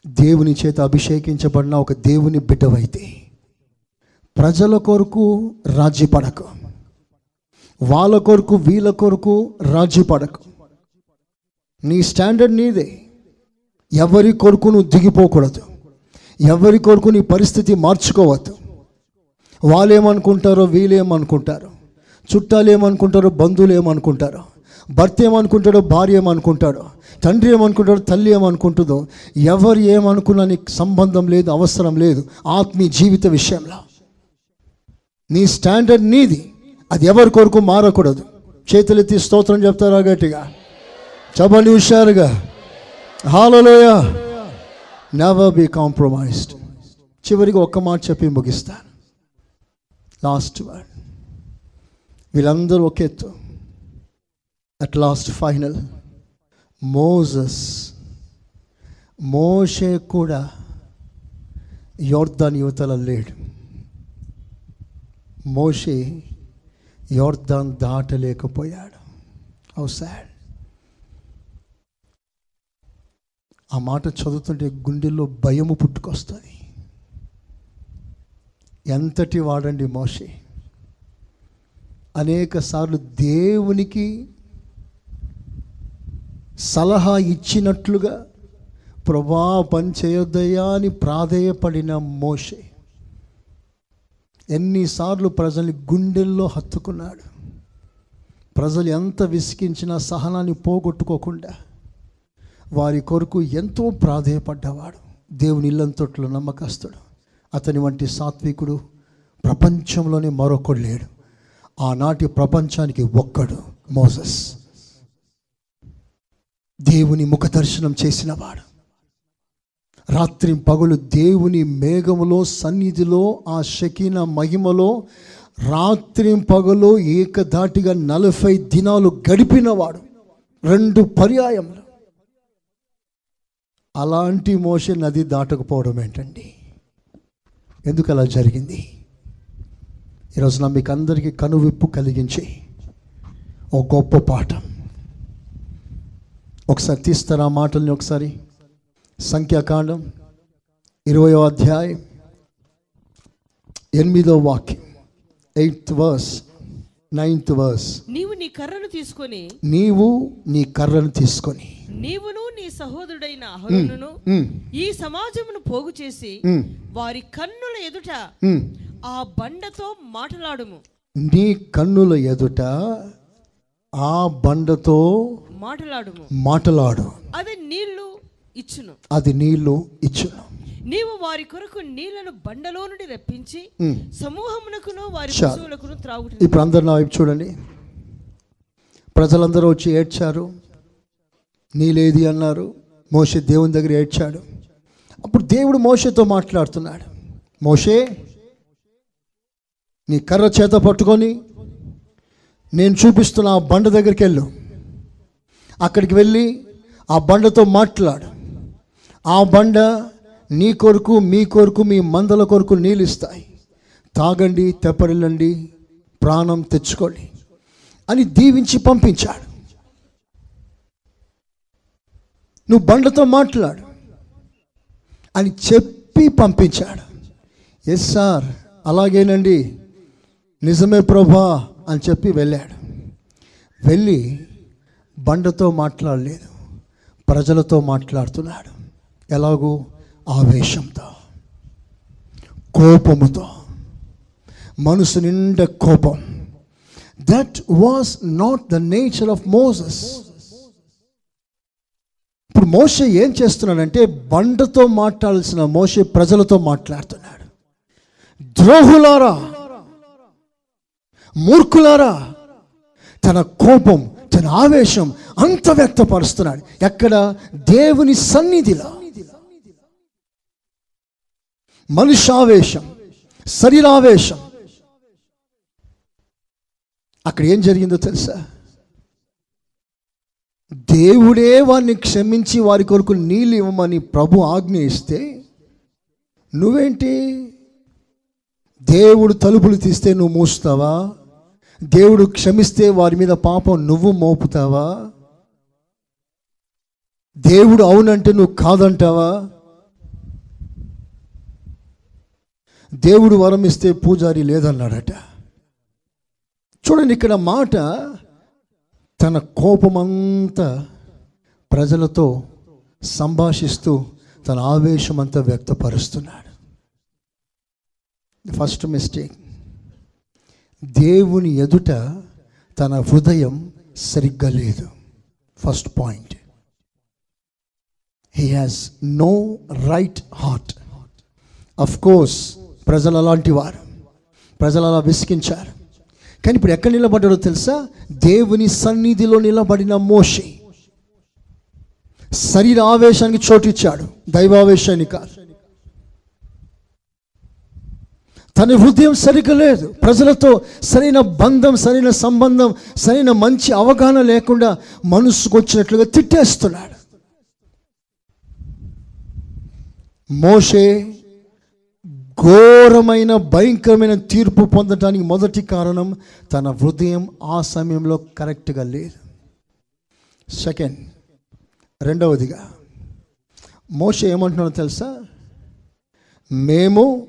దేవుని చేత అభిషేకించబడిన ఒక దేవుని బిడ్డవైతే ప్రజల కొరకు రాజీ పడకు. వాళ్ళ కొరకు వీళ్ళ కొరకు రాజీ పడకు. నీ స్టాండర్డ్ నీదే. ఎవరి కొరకు నువ్వు దిగిపోకూడదు. ఎవరి కొరకు నీ పరిస్థితి మార్చుకోవద్దు. వాళ్ళు ఏమనుకుంటారో వీళ్ళేమనుకుంటారో. చుట్టాలు ఏమనుకుంటారో బంధువులు ఏమనుకుంటారో భర్త ఏమనుకుంటాడో భార్య ఏమనుకుంటాడో తండ్రి ఏమనుకుంటాడో తల్లి ఏమనుకుంటుందో ఎవరు ఏమనుకున్నా నీకు సంబంధం లేదు అవసరం లేదు ఆత్మీయ జీవిత విషయంలో. నీ స్టాండర్డ్ నీది. అది ఎవరి కొరకు మారకూడదు. చేతులెత్తి స్తోత్రం చెప్తారా గట్టిగా? చెప్పండి హుషారుగా. హాలలోయ నెవర్ బీ కాంప్రమైజ్డ్ చివరికి ఒక్క మాట చెప్పి ముగిస్తాను. లాస్ట్ వర్డ్ వీళ్ళందరూ ఒక ఎత్తు. అట్ లాస్ట్ ఫైనల్ మోజస్ మోషే కూడా యోర్దాన్ యువతల లేడు. మోషే యోర్దాన్ దాటలేకపోయాడు. హౌ సాడ్ ఆ మాట చదువుతుంటే గుండెల్లో భయము పుట్టుకొస్తుంది. ఎంతటి వాడండి మోషే? అనేక సార్లు దేవునికి సలహా ఇచ్చినట్లుగా ప్రభా పని చేయొద్దయ్యా అని ప్రాధేయపడిన మోషే ఎన్నిసార్లు ప్రజల్ని గుండెల్లో హత్తుకున్నాడు. ప్రజలు ఎంత విసిగించినా సహనాన్ని పోగొట్టుకోకుండా వారి కొరకు ఎంతో ప్రాధేయపడ్డవాడు. దేవుని ఇల్లంతట్లో నమ్మకస్తుడు. అతని వంటి సాత్వికుడు ప్రపంచంలోనే మరొకడు లేడు. ఆనాటి ప్రపంచానికి ఒక్కడు మోసస్. దేవుని ముఖ దర్శనం చేసినవాడు. రాత్రి పగలు దేవుని మేఘములో సన్నిధిలో ఆ షకీన మహిమలో రాత్రి పగలు ఏకధాటిగా నలభై దినాలు గడిపినవాడు. రెండు పర్యాయములు. అలాంటి మోషే నది దాటకపోవడం ఏంటండి ఎందుకు అలా జరిగింది? ఈరోజు నా మీకు అందరికీ కనువిప్పు కలిగించి ఓ గొప్ప పాఠం. ఒకసారి తీస్తారా ఆ మాటల్ని ఒకసారి? సంఖ్యాకాండం ఇరవయో అధ్యాయం ఎనిమిదో వాక్యం. Eighth verse ninth verse. నీవు నీ కర్రను తీసుకొని నీవు నీ కర్రను తీసుకొని. నీవును నీ సహోదరుడైన అహరోనును ఈ సమాజమును పోగు చేసి వారి కన్నుల ఎదుట. ఆ బండతో మాటలాడుము. నీ కన్నుల ఎదుట ఆ బండతో మాటలాడుము. మాటలాడు. అది నీళ్ళు ఇచ్చును. అది నీళ్ళు ఇచ్చును. నీవు వారి కొరకు నీళ్ళను బండలో నుండి రప్పించి ఉమ్. సమూహమునకును వారి. పశువులకును త్రాగుట ఇప్పుడు అందరు నా వైపు చూడండి. ప్రజలందరూ వచ్చి ఏడ్చారు. నీలేది అన్నారు. మోషే దేవుని దగ్గర ఏడ్చాడు. అప్పుడు దేవుడు మోషేతో మాట్లాడుతున్నాడు. మోషే నీ కర్ర చేత పట్టుకొని నేను చూపిస్తున్న ఆ బండ దగ్గరికి వెళ్ళు. అక్కడికి వెళ్ళి ఆ బండతో మాట్లాడు. ఆ బండ నీ కొరకు మీ కొరకు మీ మందల కొరకు నీళ్ళు ఇస్తాయి. తాగండి తెప్పరిల్లండి ప్రాణం తెచ్చుకోండి అని దీవించి పంపించాడు. నువ్వు బండతో మాట్లాడు అని చెప్పి పంపించాడు. ఎస్ సార్ అలాగేనండి. నిజమే ప్రభా అని చెప్పి వెళ్ళాడు. వెళ్ళి బండతో మాట్లాడలేదు. ప్రజలతో మాట్లాడుతున్నాడు. ఎలాగో ఆవేశంతో కోపముతో మనసు నిండా కోపం. That was not the nature of Moses ఇప్పుడు మోస ఏం చేస్తున్నాడంటే బండతో మాట్లాడాల్సిన మోషే ప్రజలతో మాట్లాడుతున్నాడు. ద్రోహులారా మూర్ఖులారా. తన కోపం తన ఆవేశం అంత వ్యక్తపరుస్తున్నాడు. ఎక్కడ? దేవుని సన్నిధిలో. మనుషావేశం శరీరావేశం. అక్కడ ఏం జరిగిందో తెలుసా? దేవుడే వారిని క్షమించి వారి కొరకు నీళ్ళు ఇవ్వమని ప్రభు ఆజ్ఞ ఇస్తే నువ్వేంటి? దేవుడు తలుపులు తీస్తే నువ్వు మూస్తావా? దేవుడు క్షమిస్తే వారి మీద పాపం నువ్వు మోపుతావా? దేవుడు అవునంటే నువ్వు కాదంటావా? దేవుడు వరం ఇస్తే పూజారి లేదన్నాడట. చూడండి ఇక్కడ మాట తన కోపమంతా ప్రజలతో సంభాషిస్తూ తన ఆవేశమంతా వ్యక్తపరుస్తున్నాడు. ఫస్ట్ మిస్టేక్ దేవుని ఎదుట తన హృదయం సరిగ్గా లేదు. First point he has no right heart of course ప్రజలు అలాంటి వారు. ప్రజలు అలా విసిగించారు. కానీ ఇప్పుడు ఎక్కడ నిలబడ్డాడో తెలుసా? దేవుని సన్నిధిలో నిలబడిన మోషి. శరీర ఆవేశానికి చోటిచ్చాడు. దైవావేశాన్ని కాదు. తన హృదయం సరిగ్గా లేదు. ప్రజలతో సరైన బంధం సరైన సంబంధం సరైన మంచి అవగాహన లేకుండా మనసుకు వచ్చినట్లుగా తిట్టేస్తున్నాడు. మోషే ఘోరమైన భయంకరమైన తీర్పు పొందడానికి మొదటి కారణం తన హృదయం ఆ సమయంలో కరెక్ట్గా లేదు. సెకండ్ రెండవదిగా మోషే ఏమంటున్నాడో తెలుసా? మేము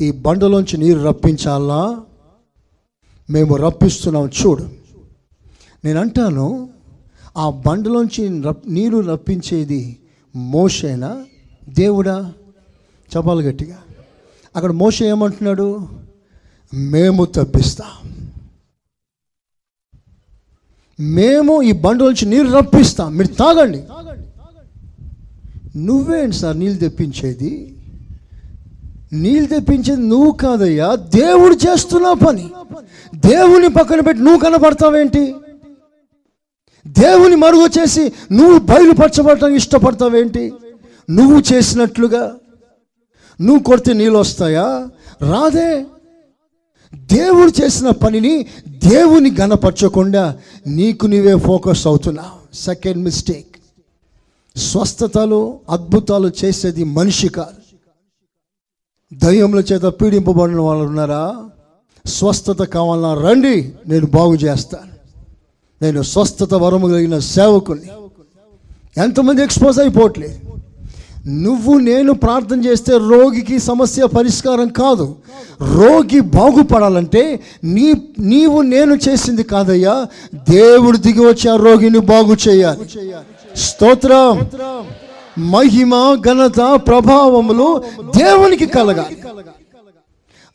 ఈ బండలోంచి నీరు రప్పించాలా? మేము రప్పిస్తున్నాం చూడు. నేను అంటాను ఆ బండలోంచి రప్ నీరు రప్పించేది మోషేనా? దేవుడా? చెప్పాలి గట్టిగా. అక్కడ మోష ఏమంటున్నాడు? మేము తప్పిస్తాం. మేము ఈ బండలోంచి నీరు రప్పిస్తాం. మీరు తాగండి. నువ్వేంటి సార్ నీళ్ళు తెప్పించేది? నీళ్ళు తెప్పించేది నువ్వు కాదయ్యా దేవుడు చేస్తున్న పని. దేవుని పక్కన పెట్టి నువ్వు కనబడతావేంటి దేవుని మరుగు చేసి నువ్వు బయలుపరచబడటానికి ఇష్టపడతావేంటి? నువ్వు చేసినట్లుగా నువ్వు కొడితే నీళ్ళు వస్తాయా? రాదే. దేవుడు చేసిన పనిని దేవుని గనపరచకుండా నీకు నీవే ఫోకస్ అవుతున్నావు. సెకండ్ మిస్టేక్ స్వస్థతలు అద్భుతాలు చేసేది మనిషి కాదు. దయ్యముల చేత పీడింపబడిన వాళ్ళు ఉన్నారా? స్వస్థత కావాలన్నా రండి నేను బాగు చేస్తాను. నేను స్వస్థత వరము కలిగిన సేవకుని ఎంతమంది ఎక్స్పోజ్ అయిపోవట్లేదు నువ్వు నేను ప్రార్థన చేస్తే రోగికి సమస్య పరిష్కారం కాదు. రోగి బాగుపడాలంటే నీ నీవు నేను చేసింది కాదయ్యా దేవుడు దిగి వచ్చి ఆ రోగిని బాగు చేయాలి. స్తోత్రం. మహిమ ఘనత ప్రభావములు దేవునికి కలగాలి.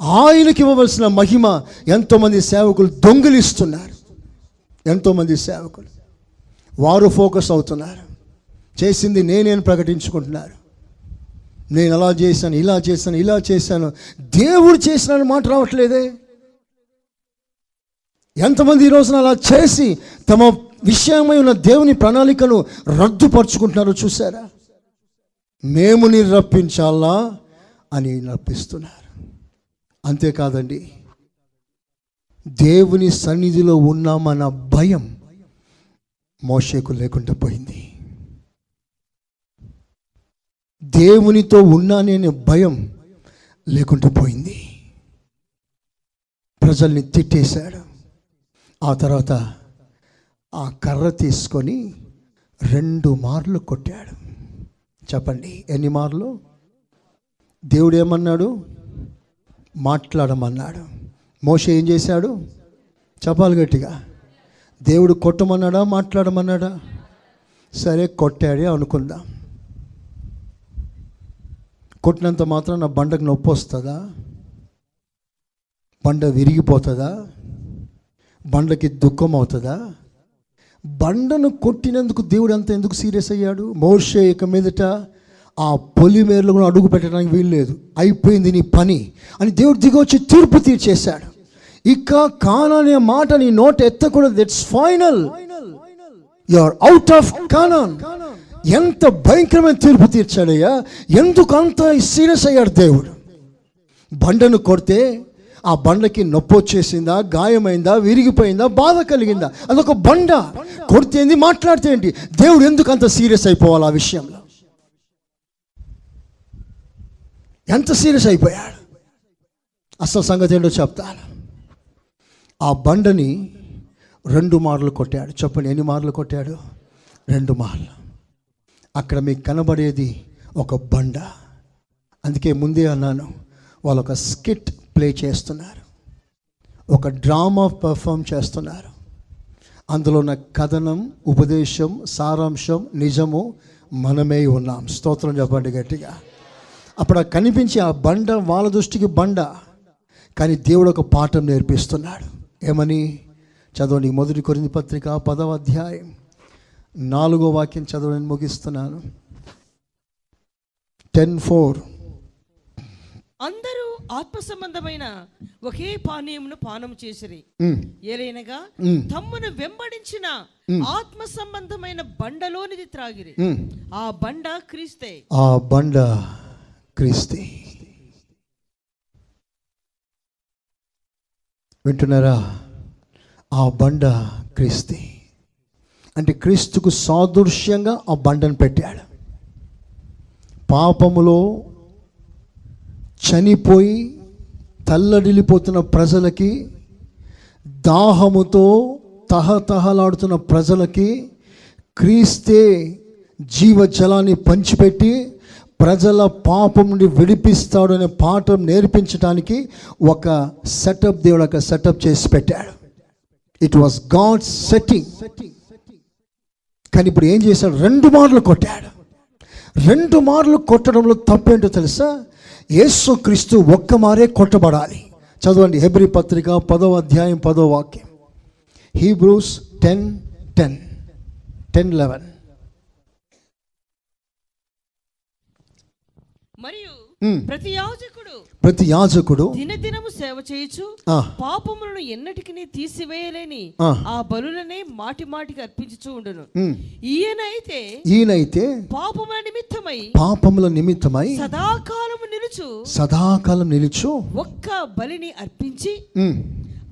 ఆయనకి ఇవ్వవలసిన మహిమ ఎంతోమంది సేవకులు దొంగిలిస్తున్నారు. ఎంతోమంది సేవకులు వారు ఫోకస్ అవుతున్నారు. చేసింది నేనేం ప్రకటించుకుంటున్నారు. నేను అలా చేశాను ఇలా చేశాను ఇలా చేశాను. దేవుడు చేసిన మాట రావట్లేదే. ఎంతమంది ఈ రోజున అలా చేసి తమ విషయమై ఉన్న దేవుని ప్రణాళికను రద్దుపరుచుకుంటున్నారో చూసారా మేము నీరు రప్పించాలా అని రప్పిస్తున్నారు అంతేకాదండి దేవుని సన్నిధిలో ఉన్నామన్న భయం మోషేకు లేకుండా పోయింది. దేవునితో ఉన్నాననే భయం లేకుండా పోయింది. ప్రజల్ని తిట్టేశాడు. ఆ తర్వాత ఆ కర్ర తీసుకొని రెండు మార్లు కొట్టాడు. చెప్పండి. ఎన్ని మార్లు దేవుడు ఏమన్నాడు మాట్లాడమన్నాడు. మోష ఏం చేశాడు? చెప్పాలి గట్టిగా. దేవుడు కొట్టమన్నాడా? మాట్లాడమన్నాడా? సరే కొట్టాడే అనుకుందాం. కొట్టినంత మాత్రం నా బండకు నొప్పి వస్తుందా? బండ విరిగిపోతుందా? బండకి దుఃఖం అవుతుందా? బండను కొట్టినందుకు దేవుడు అంత ఎందుకు సీరియస్ అయ్యాడు? మోషే ఇక మీదట ఆ పొలిమేరలో కూడా అడుగు పెట్టడానికి వీలు లేదు. అయిపోయింది నీ పని అని దేవుడు దిగొచ్చి తీర్పు తీర్చేశాడు. ఇక కాననే మాట నీ నోట ఎత్తకూడదు. That's final you're out of Canaan ఎంత భయంకరమైన తీర్పు తీర్చాడయ్యా? ఎందుకు అంత సీరియస్ అయ్యాడు దేవుడు? బండను కొడితే ఆ బండకి నొప్పి వచ్చేసిందా గాయమైందా విరిగిపోయిందా బాధ కలిగిందా? అదొక బండ. కొడితేంది మాట్లాడితేంటి మాట్లాడితే ఏంటి? దేవుడు ఎందుకు అంత సీరియస్ అయిపోవాలి ఆ విషయంలో? ఎంత సీరియస్ అయిపోయాడు? అసలు సంగతి ఏంటో చెప్తాను. ఆ బండని రెండు మార్లు కొట్టాడు. చెప్పండి ఎన్ని మార్లు కొట్టాడు? రెండు మార్లు. అక్కడ మీకు కనబడేది ఒక బండ. అందుకే ముందే అన్నాను వాళ్ళొక ఒక స్కిట్ ప్లే చేస్తున్నారు. ఒక డ్రామా పర్ఫామ్ చేస్తున్నారు. అందులో ఉన్న కథనం ఉపదేశం సారాంశం నిజము మనమే ఉన్నాం. స్తోత్రం చెప్పండి గట్టిగా. అప్పుడు కనిపించే ఆ బండ వాళ్ళ దృష్టికి బండ. కానీ దేవుడు ఒక పాఠం నేర్పిస్తున్నాడు. ఏమని? చదవండి. మొదటి కొరింది పత్రిక పదవ అధ్యాయం. నాలుగో వాక్యం చదవని ముగిస్తున్నాను. Ten four. అందరూ ఆత్మ సంబంధమైన ఒకే పానీయమును పానం చేసిరి. ఏలైనగా తమ్మును వెంబడించిన ఆత్మ సంబంధమైన బండలోనిది త్రాగిరి. ఆ బండ క్రీస్తే. ఆ బండ క్రీస్తే. వింటున్నారా? ఆ బండ క్రీస్తే. అంటే క్రీస్తుకు సాదృశ్యంగా ఆ బండను పెట్టాడు. పాపములో చనిపోయి తల్లడిల్లిపోతున్న ప్రజలకి దాహముతో తహతహలాడుతున్న ప్రజలకి క్రీస్తే జీవజలాన్ని పంచిపెట్టి ప్రజల పాపం నుండి విడిపిస్తాడు అనే పాఠం నేర్పించడానికి ఒక సెటప్ దేవుడు ఒక సెటప్ చేసి పెట్టాడు. ఇట్ వాస్ గాడ్ సెట్టింగ్ కానీ ఇప్పుడు ఏం చేశాడు? రెండు మార్లు కొట్టాడు. రెండు మార్లు కొట్టడంలో తప్పేంటో తెలుసా? యేసు క్రీస్తు ఒక్క మారే కొట్టబడాలి. చదవండి హెబ్రి పత్రిక పదవ అధ్యాయం పదో వాక్యం. Hebrews ten ten ten eleven. మరియు. ప్రతి యాజకుడు ప్రతి యాజకుడు దినదినము సేవ చేయుచు ఆ. పాపములను ఎన్నటికి తీసివేయలేని ఆ. బలులనే మాటి మాటికి అర్పించుచూ ఉండును. ఉమ్, ఈయన అయితే ఈయనైతే పాపముల నిమిత్తమై పాపముల నిమిత్తమై సదాకాలము నిలుచు సదాకాలం నిలుచు ఒక్క బలిని అర్పించి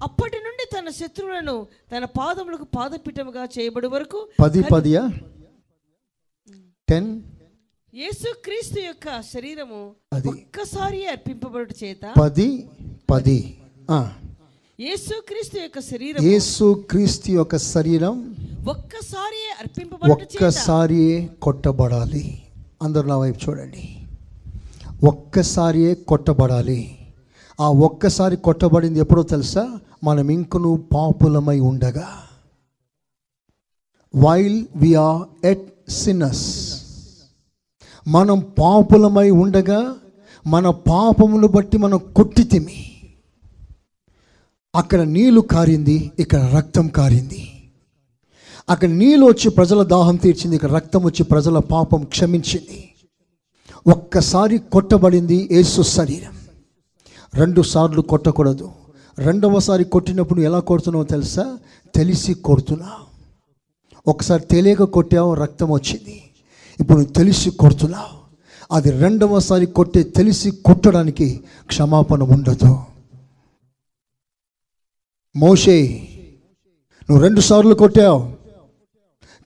అప్పటి నుండి తన శత్రువులను తన పాదములకు పాదపీఠముగా చేయబడి వరకు పది పదియా? టెన్? యేసుక్రీస్తు యొక్క శరీరము. ఒక్కసారి అర్పింపబడుట చేత పది పది. యేసుక్రీస్తు యొక్క శరీరం యేసు క్రీస్తు యొక్క శరీరం ఒక్కసారి అర్పింపబడుట ఒక్కసారి కొట్టబడాలి. అందరు నా వైపు చూడండి. ఒక్కసారియే కొట్టబడాలి. ఆ ఒక్కసారి కొట్టబడింది ఎప్పుడో తెలుసా? మనం ఇంకను పాపులమై ఉండగా. వైల్ ఆర్ ఎట్ సిన్నస్ మనం పాపులమై ఉండగా మన పాపమును బట్టి మనం కొట్టితిమి అక్కడ నీళ్ళు కారింది ఇక్కడ రక్తం కారింది. అక్కడ నీళ్ళు వచ్చి ప్రజల దాహం తీర్చింది ఇక్కడ రక్తం వచ్చి ప్రజల పాపం క్షమించింది. ఒక్కసారి కొట్టబడింది యేసు శరీరం. రెండు సార్లు కొట్టకూడదు. రెండవసారి కొట్టినప్పుడు ఎలా కొడుతున్నావో తెలుసా? తెలిసి కొడుతున్నావు ఒకసారి తెలియక కొట్టావు రక్తం వచ్చింది. ఇప్పుడు నువ్వు తెలిసి కొడుతున్నావు. అది రెండవసారి కొట్టే తెలిసి కొట్టడానికి క్షమాపణ ఉండదు. మోషే నువ్వు రెండు సార్లు కొట్టావు.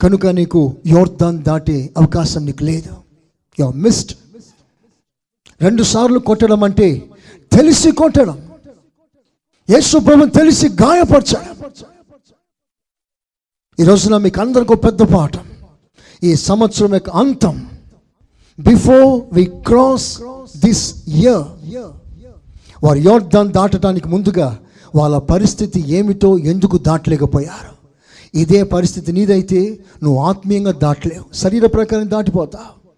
కనుక నీకు యోర్దాన్ దాటే అవకాశం నీకు లేదు. యు మిస్డ్ రెండు సార్లు కొట్టడం అంటే తెలిసి కొట్టడం. యేసు ప్రభు తెలిసి గాయపరచడం. ఈ రోజున మీకు అందరికీ పెద్ద పాఠం. ఈ సంవత్సరం యొక్క అంతం. Before we cross this year వారు యోర్దాన్ దాటడానికి ముందుగా వాళ్ళ పరిస్థితి ఏమిటో ఎందుకు దాటలేకపోయారు? ఇదే పరిస్థితి నీదైతే నువ్వు ఆత్మీయంగా దాటలేవు. శరీర ప్రకారం దాటిపోతావు.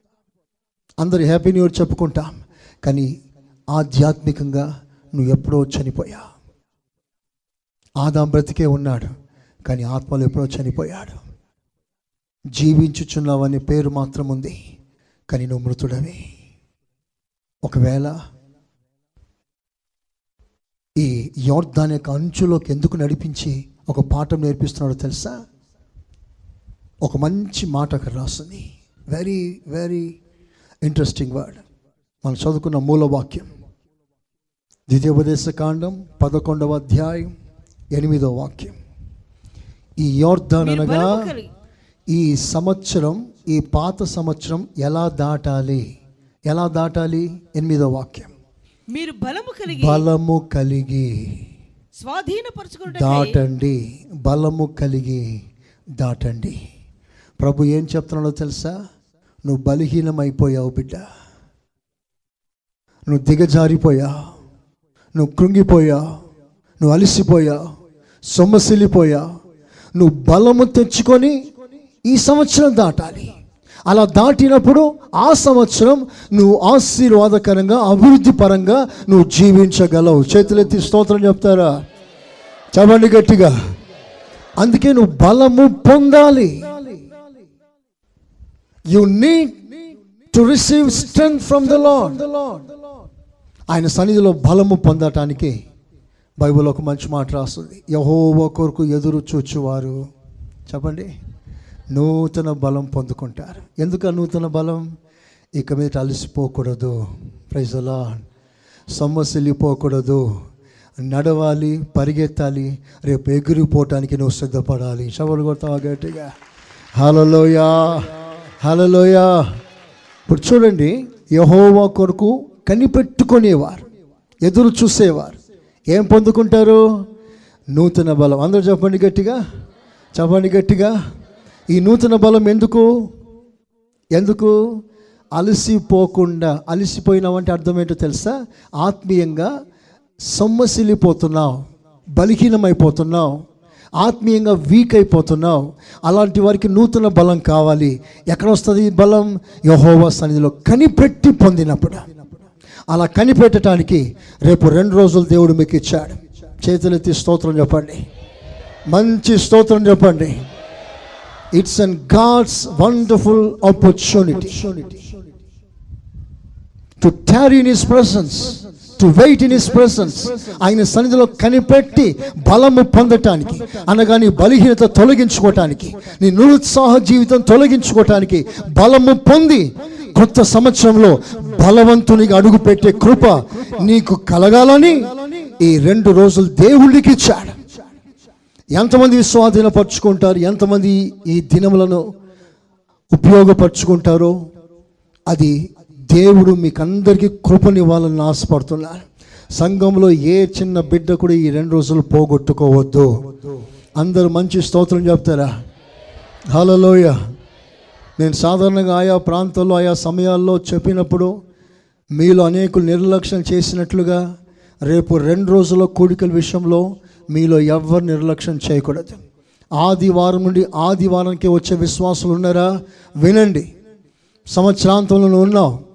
అందరూ హ్యాపీ న్యూ ఇయర్ చెప్పుకుంటాం. కానీ ఆధ్యాత్మికంగా నువ్వు ఎప్పుడో చనిపోయావు. ఆదాం బ్రతికే ఉన్నాడు కానీ ఆత్మలు ఎప్పుడో చనిపోయాడు. జీవించుచున్నావనే పేరు మాత్రం ఉంది కానీ నువ్వు మృతుడవే. ఒకవేళ ఈ యోర్దాన్ యొక్క అంచులోకి ఎందుకు నడిపించి ఒక పాఠం నేర్పిస్తున్నాడో తెలుసా? ఒక మంచి మాట అక్కడ రాస్తుంది. వెరీ వెరీ ఇంట్రెస్టింగ్ వర్డ్ మనం చదువుకున్న మూల వాక్యం ద్వితీయోపదేశ కాండం పదకొండవ అధ్యాయం ఎనిమిదవ వాక్యం. ఈ యోర్ధాన్ అనగా ఈ సంవత్సరం ఈ పాత సంవత్సరం ఎలా దాటాలి? ఎలా దాటాలి? ఎనిమిదవ వాక్యం. మీరు బలము కలిగి బలము కలిగి స్వాధీనపరచుకున్నట్టు దాటండి. బలము కలిగి దాటండి. ప్రభు ఏం చెప్తున్నాడో తెలుసా? నువ్వు బలహీనమైపోయావు బిడ్డ. నువ్వు దిగజారిపోయావు నువ్వు కృంగిపోయావు నువ్వు అలసిపోయావు సొమ్మసిల్లిపోయావు నువ్వు బలము తెచ్చుకొని ఈ సంవత్సరం దాటాలి. అలా దాటినప్పుడు ఆ సంవత్సరం నువ్వు ఆశీర్వాదకరంగా అభివృద్ధి పరంగా నువ్వు జీవించగలవు. చేతులెత్తి స్తోత్రం చెప్తారా? చవండి గట్టిగా. అందుకే నువ్వు బలము పొందాలి. You need to receive strength from the Lord ఆయన సన్నిధిలో బలము పొందటానికి బైబిల్ ఒక మంచి మాట రాస్తుంది. యహోవ కొరకు ఎదురు చూచువారు. చెప్పండి. నూతన బలం పొందుకుంటారు. ఎందుకు నూతన బలం? ఇక మీద అలసిపోకూడదు. ప్రైజలా అలా సొమ్మసిల్లిపోకూడదు నడవాలి పరిగెత్తాలి. రేపు ఎగిరిపోవటానికి నువ్వు సిద్ధపడాలి. చవలు కొడతావా గట్టిగా? హలలోయా హలలోయా ఇప్పుడు చూడండి యహోవా కొరకు కనిపెట్టుకునేవారు. ఎదురు చూసేవారు. ఏం పొందుకుంటారు? నూతన బలం. అందరూ చెప్పండి గట్టిగా. చెప్పండి గట్టిగా. ఈ నూతన బలం ఎందుకు? ఎందుకు? అలసిపోకుండా అలసిపోయినావంటే అర్థం ఏంటో తెలుసా? ఆత్మీయంగా సొమ్మసిల్లిపోతున్నావు బలహీనమైపోతున్నావు ఆత్మీయంగా వీక్ అయిపోతున్నావు అలాంటి వారికి నూతన బలం కావాలి. ఎక్కడ వస్తుంది ఈ బలం? యహోవా సన్నిధిలో కనిపెట్టి పొందినప్పుడు. అలా కనిపెట్టడానికి రేపు రెండు రోజులు దేవుడు మీకు ఇచ్చాడు. చేతులెత్తి స్తోత్రం చెప్పండి. మంచి స్తోత్రం చెప్పండి. It's an God's wonderful opportunity to tarry in his presence to wait in his presence ఆయన సన్నిధిలో కనిపెట్టి బలము పొందటానికి అనగా నీ బలహీనత తొలగించుకోవటానికి నీ నిరుత్సాహ జీవితం తొలగించుకోవటానికి బలము పొంది కొత్త సంవత్సరంలో బలవంతునిగా అడుగు పెట్టే కృప నీకు కలగాలని ఈ రెండు రోజులు దేవుడికి ఇచ్చాడు. ఎంతమంది స్వాధీనపరుచుకుంటారు ఎంతమంది ఈ దినములను ఉపయోగపరుచుకుంటారో అది దేవుడు మీకు అందరికీ కృపనివ్వాలని ఆశపడుతున్నా సంఘంలో ఏ చిన్న బిడ్డ కూడా ఈ రెండు రోజులు పోగొట్టుకోవద్దు. అందరూ మంచి స్తోత్రం చెప్తారా? హలోయ నేను సాధారణంగా ఆయా ప్రాంతాల్లో ఆయా సమయాల్లో చెప్పినప్పుడు మీలో అనేకులు నిర్లక్ష్యం చేసినట్లుగా రేపు రెండు రోజుల కూడికల విషయంలో మీలో ఎవరు నిర్లక్ష్యం చేయకూడదు. ఆదివారం నుండి ఆదివారానికి వచ్చే విశ్వాసులు ఉన్నారా? వినండి. సంవత్సరాంతంలో నువ్వు ఉన్నావు.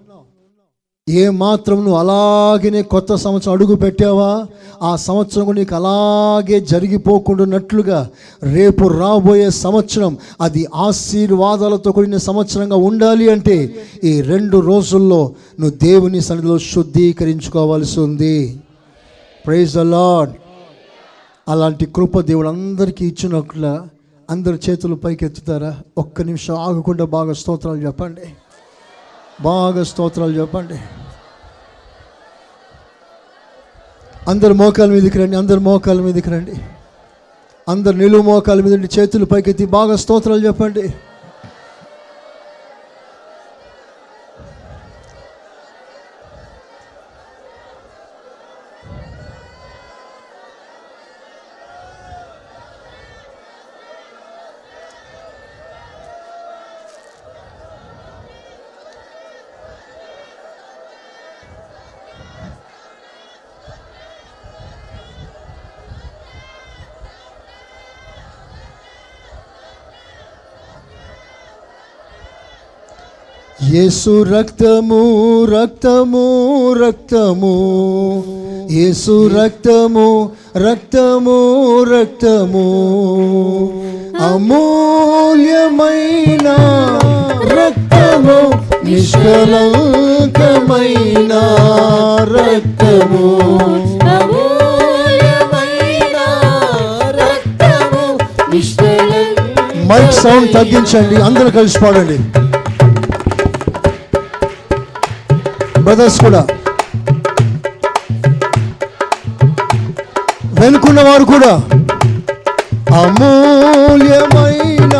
ఏ మాత్రం నువ్వు అలాగనే కొత్త సంవత్సరం అడుగు పెట్టావా? ఆ సంవత్సరం నీకు అలాగే జరిగిపోకుండానట్లుగా రేపు రాబోయే సంవత్సరం అది ఆశీర్వాదాలతో కూడిన సంవత్సరంగా ఉండాలి అంటే ఈ రెండు రోజుల్లో నువ్వు దేవుని సన్నిధిలో శుద్ధీకరించుకోవాల్సి ఉంది. ప్రైజ్ ద లాడ్ అలాంటి కృప దేవుడు అందరికీ ఇచ్చినట్ల అందరి చేతులు పైకి ఎత్తుతారా ఒక్క నిమిషం ఆగకుండా బాగా స్తోత్రాలు చెప్పండి. బాగా స్తోత్రాలు చెప్పండి. అందరు మోకాల మీదకి రండి అందరు మోకాల మీదకి రండి. అందరు నిలువు మోకాల మీద చేతులు పైకెత్తి బాగా స్తోత్రాలు చెప్పండి. యేసు రక్తము రక్తము రక్తము. యేసు రక్తము రక్తము రక్తము. అమూల్యమైన రక్తము నిష్కలంకమైన రక్తము. మైక్ సౌండ్ తగ్గించండి అందరూ కలిసి పాడండి. బ్రదర్స్ కూడా. వెనుకున్న వారు కూడా. అమూల్యమైన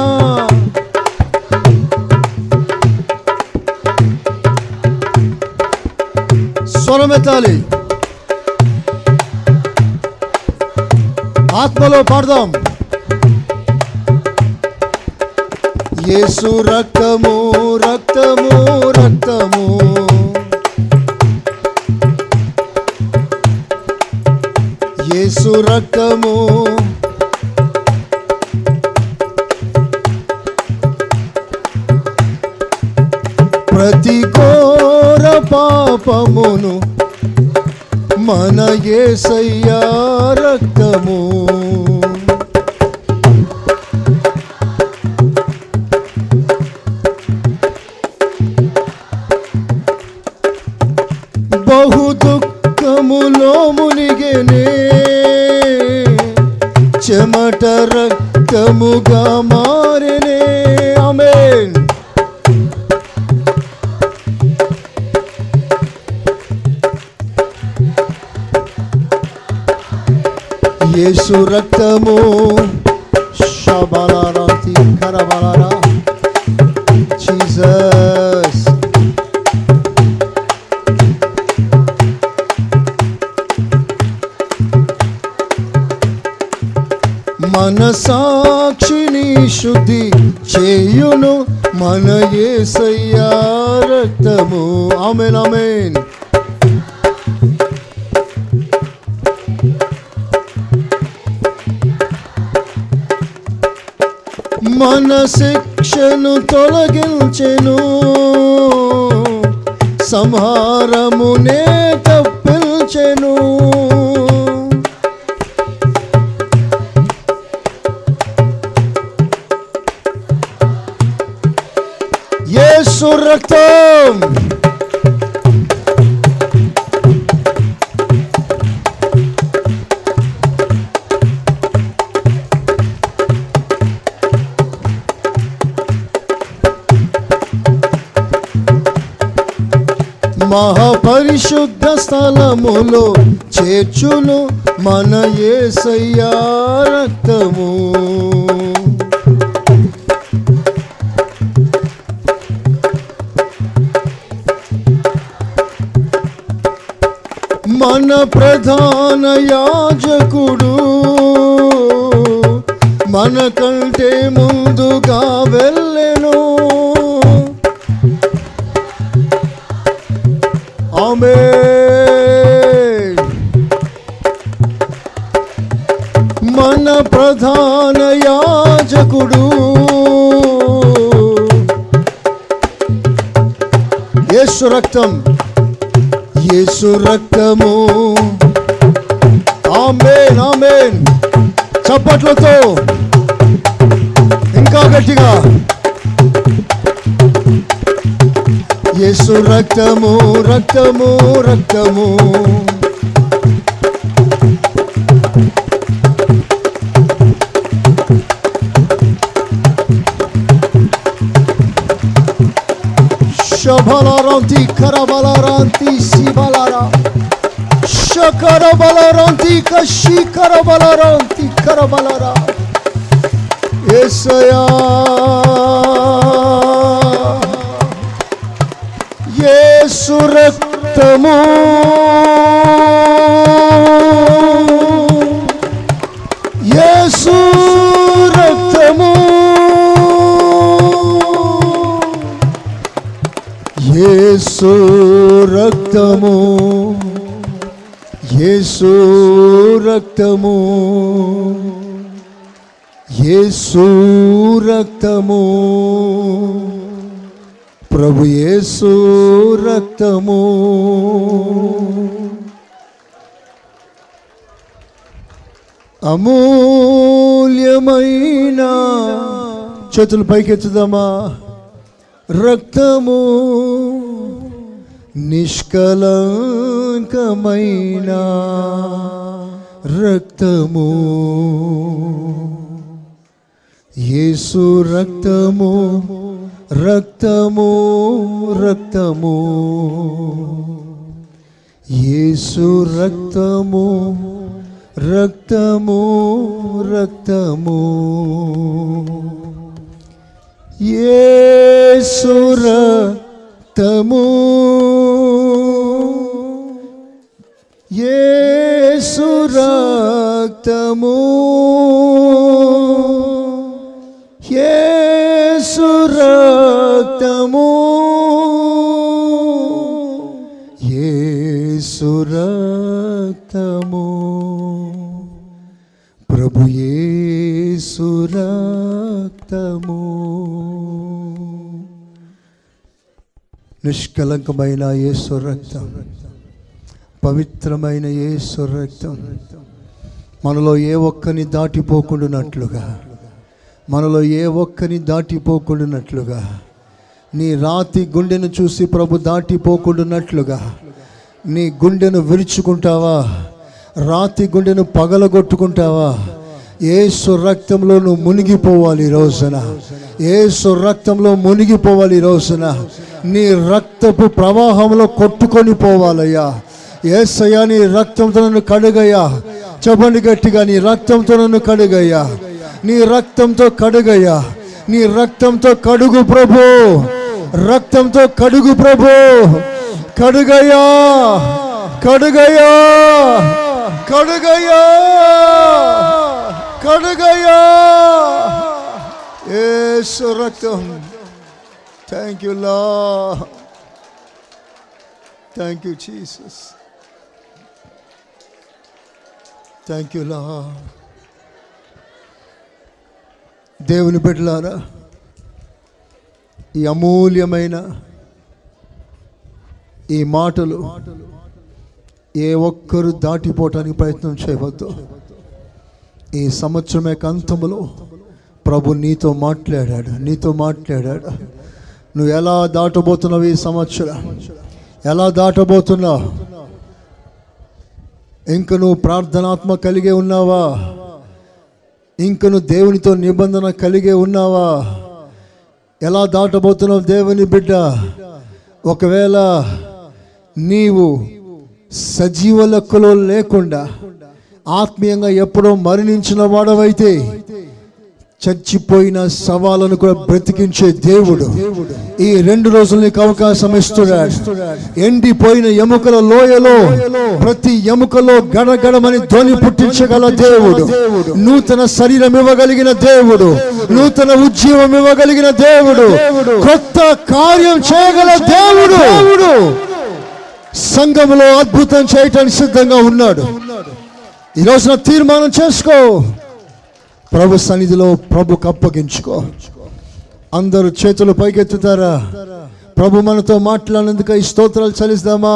స్వరమెత్తాలి ఆత్మలో పాడదాం. యేసు రక్తము రక్తము రక్తము. రక్తము చేర్చును మన యేసయ్యా రక్తం యేసు రక్తము. Amen amen. చప్పట్లతో ఇంకా గట్టిగా. యేసు రక్తము రక్తము రక్తము. Shabalaranti Karabalaranti Sibalara. Shakarabalaranti Kashikarabalaranti Karabalara. Yesaya. Yesu యేసు రక్తము. యేసు రక్తము. ప్రభు యేసు రక్తము. అమూల్యమైన చేతులు పైకెత్తుదామా? రక్తము. నిష్కలంకమైన రక్తము. యేసు రక్తము రక్తము రక్తము. యేసు రక్తము రక్తము రక్తము. యేసు రక్తము యేసు రక్తము యేసు రక్తము యేసు రక్తము నిష్కలంకమైన ఏ రక్తం. పవిత్రమైన ఏ రక్తం. మనలో ఏ ఒక్కని దాటిపోకుండానట్లుగా మనలో ఏ ఒక్కని దాటిపోకుండానట్లుగా నీ రాతి గుండెను చూసి ప్రభు దాటిపోకుండానట్లుగా నీ గుండెను విరుచుకుంటావా? రాతి గుండెను పగలగొట్టుకుంటావా? ఏ రక్తంలో నువ్వు మునిగిపోవాలి రోజున. ఏ రక్తంలో మునిగిపోవాలి రోజున. నీ రక్తపు ప్రవాహంలో కొట్టుకొని పోవాలయ్యా. ఏసయ్యా నీ రక్తంతో నన్ను కడుగయ్యా. చెప్పండి గట్టిగా నీ రక్తంతో నన్ను కడుగయ్యా. నీ రక్తంతో కడుగయ్యా. నీ రక్తంతో కడుగు ప్రభు. రక్తంతో కడుగు ప్రభు. కడుగయ్యా. కడుగయ్యా. కడుగయ్యా. కడుగయ్యా. ఏసు రక్తం. Thank you Lord thank you Jesus thank you Lord దేవుని బిడ్డలారా ఈ అమూల్యమైన ఈ మాటలు ఏ ఒక్కరు దాటిపోవటానికి ప్రయత్నం చేయవద్దు. ఈ సంవత్సరం యొక్క అంతములో ప్రభు నీతో మాట్లాడాడు నీతో మాట్లాడాడు. నువ్వు ఎలా దాటబోతున్నావు ఈ సంవత్సరం? ఎలా దాటబోతున్నావు? ఇంక నువ్వు ప్రార్థనాత్మ కలిగే ఉన్నావా? ఇంక నువ్వు దేవునితో నిబంధన కలిగే ఉన్నావా? ఎలా దాటబోతున్నావు దేవుని బిడ్డ? ఒకవేళ నీవు సజీవ లెక్కలో లేకుండా ఆత్మీయంగా ఎప్పుడో మరణించిన వాడవైతే చచ్చిపోయిన సవాలను కూడా బ్రతికించే దేవుడు. ఈ రెండు రోజులు నీకు అవకాశం ఇస్తున్నాడు. ఎండిపోయిన ఎముకల లోయలో ప్రతి ఎముకలో గడగడమని ధ్వని పుట్టించగల దేవుడు. నూతన శరీరం ఇవ్వగలిగిన దేవుడు. నూతన ఉద్యమం ఇవ్వగలిగిన దేవుడు. కొత్త కార్యం చేయగల దేవుడు. సంఘములో అద్భుతం చేయటానికి సిద్ధంగా ఉన్నాడు. ఈ రోజున తీర్మానం చేసుకో. ప్రభు సన్నిధిలో ప్రభుకు అప్పగించుకో అందరూ చేతులు పైకెత్తుతారా? ప్రభు మనతో మాట్లాడినందుకు ఈ స్తోత్రాలు చలిస్తామా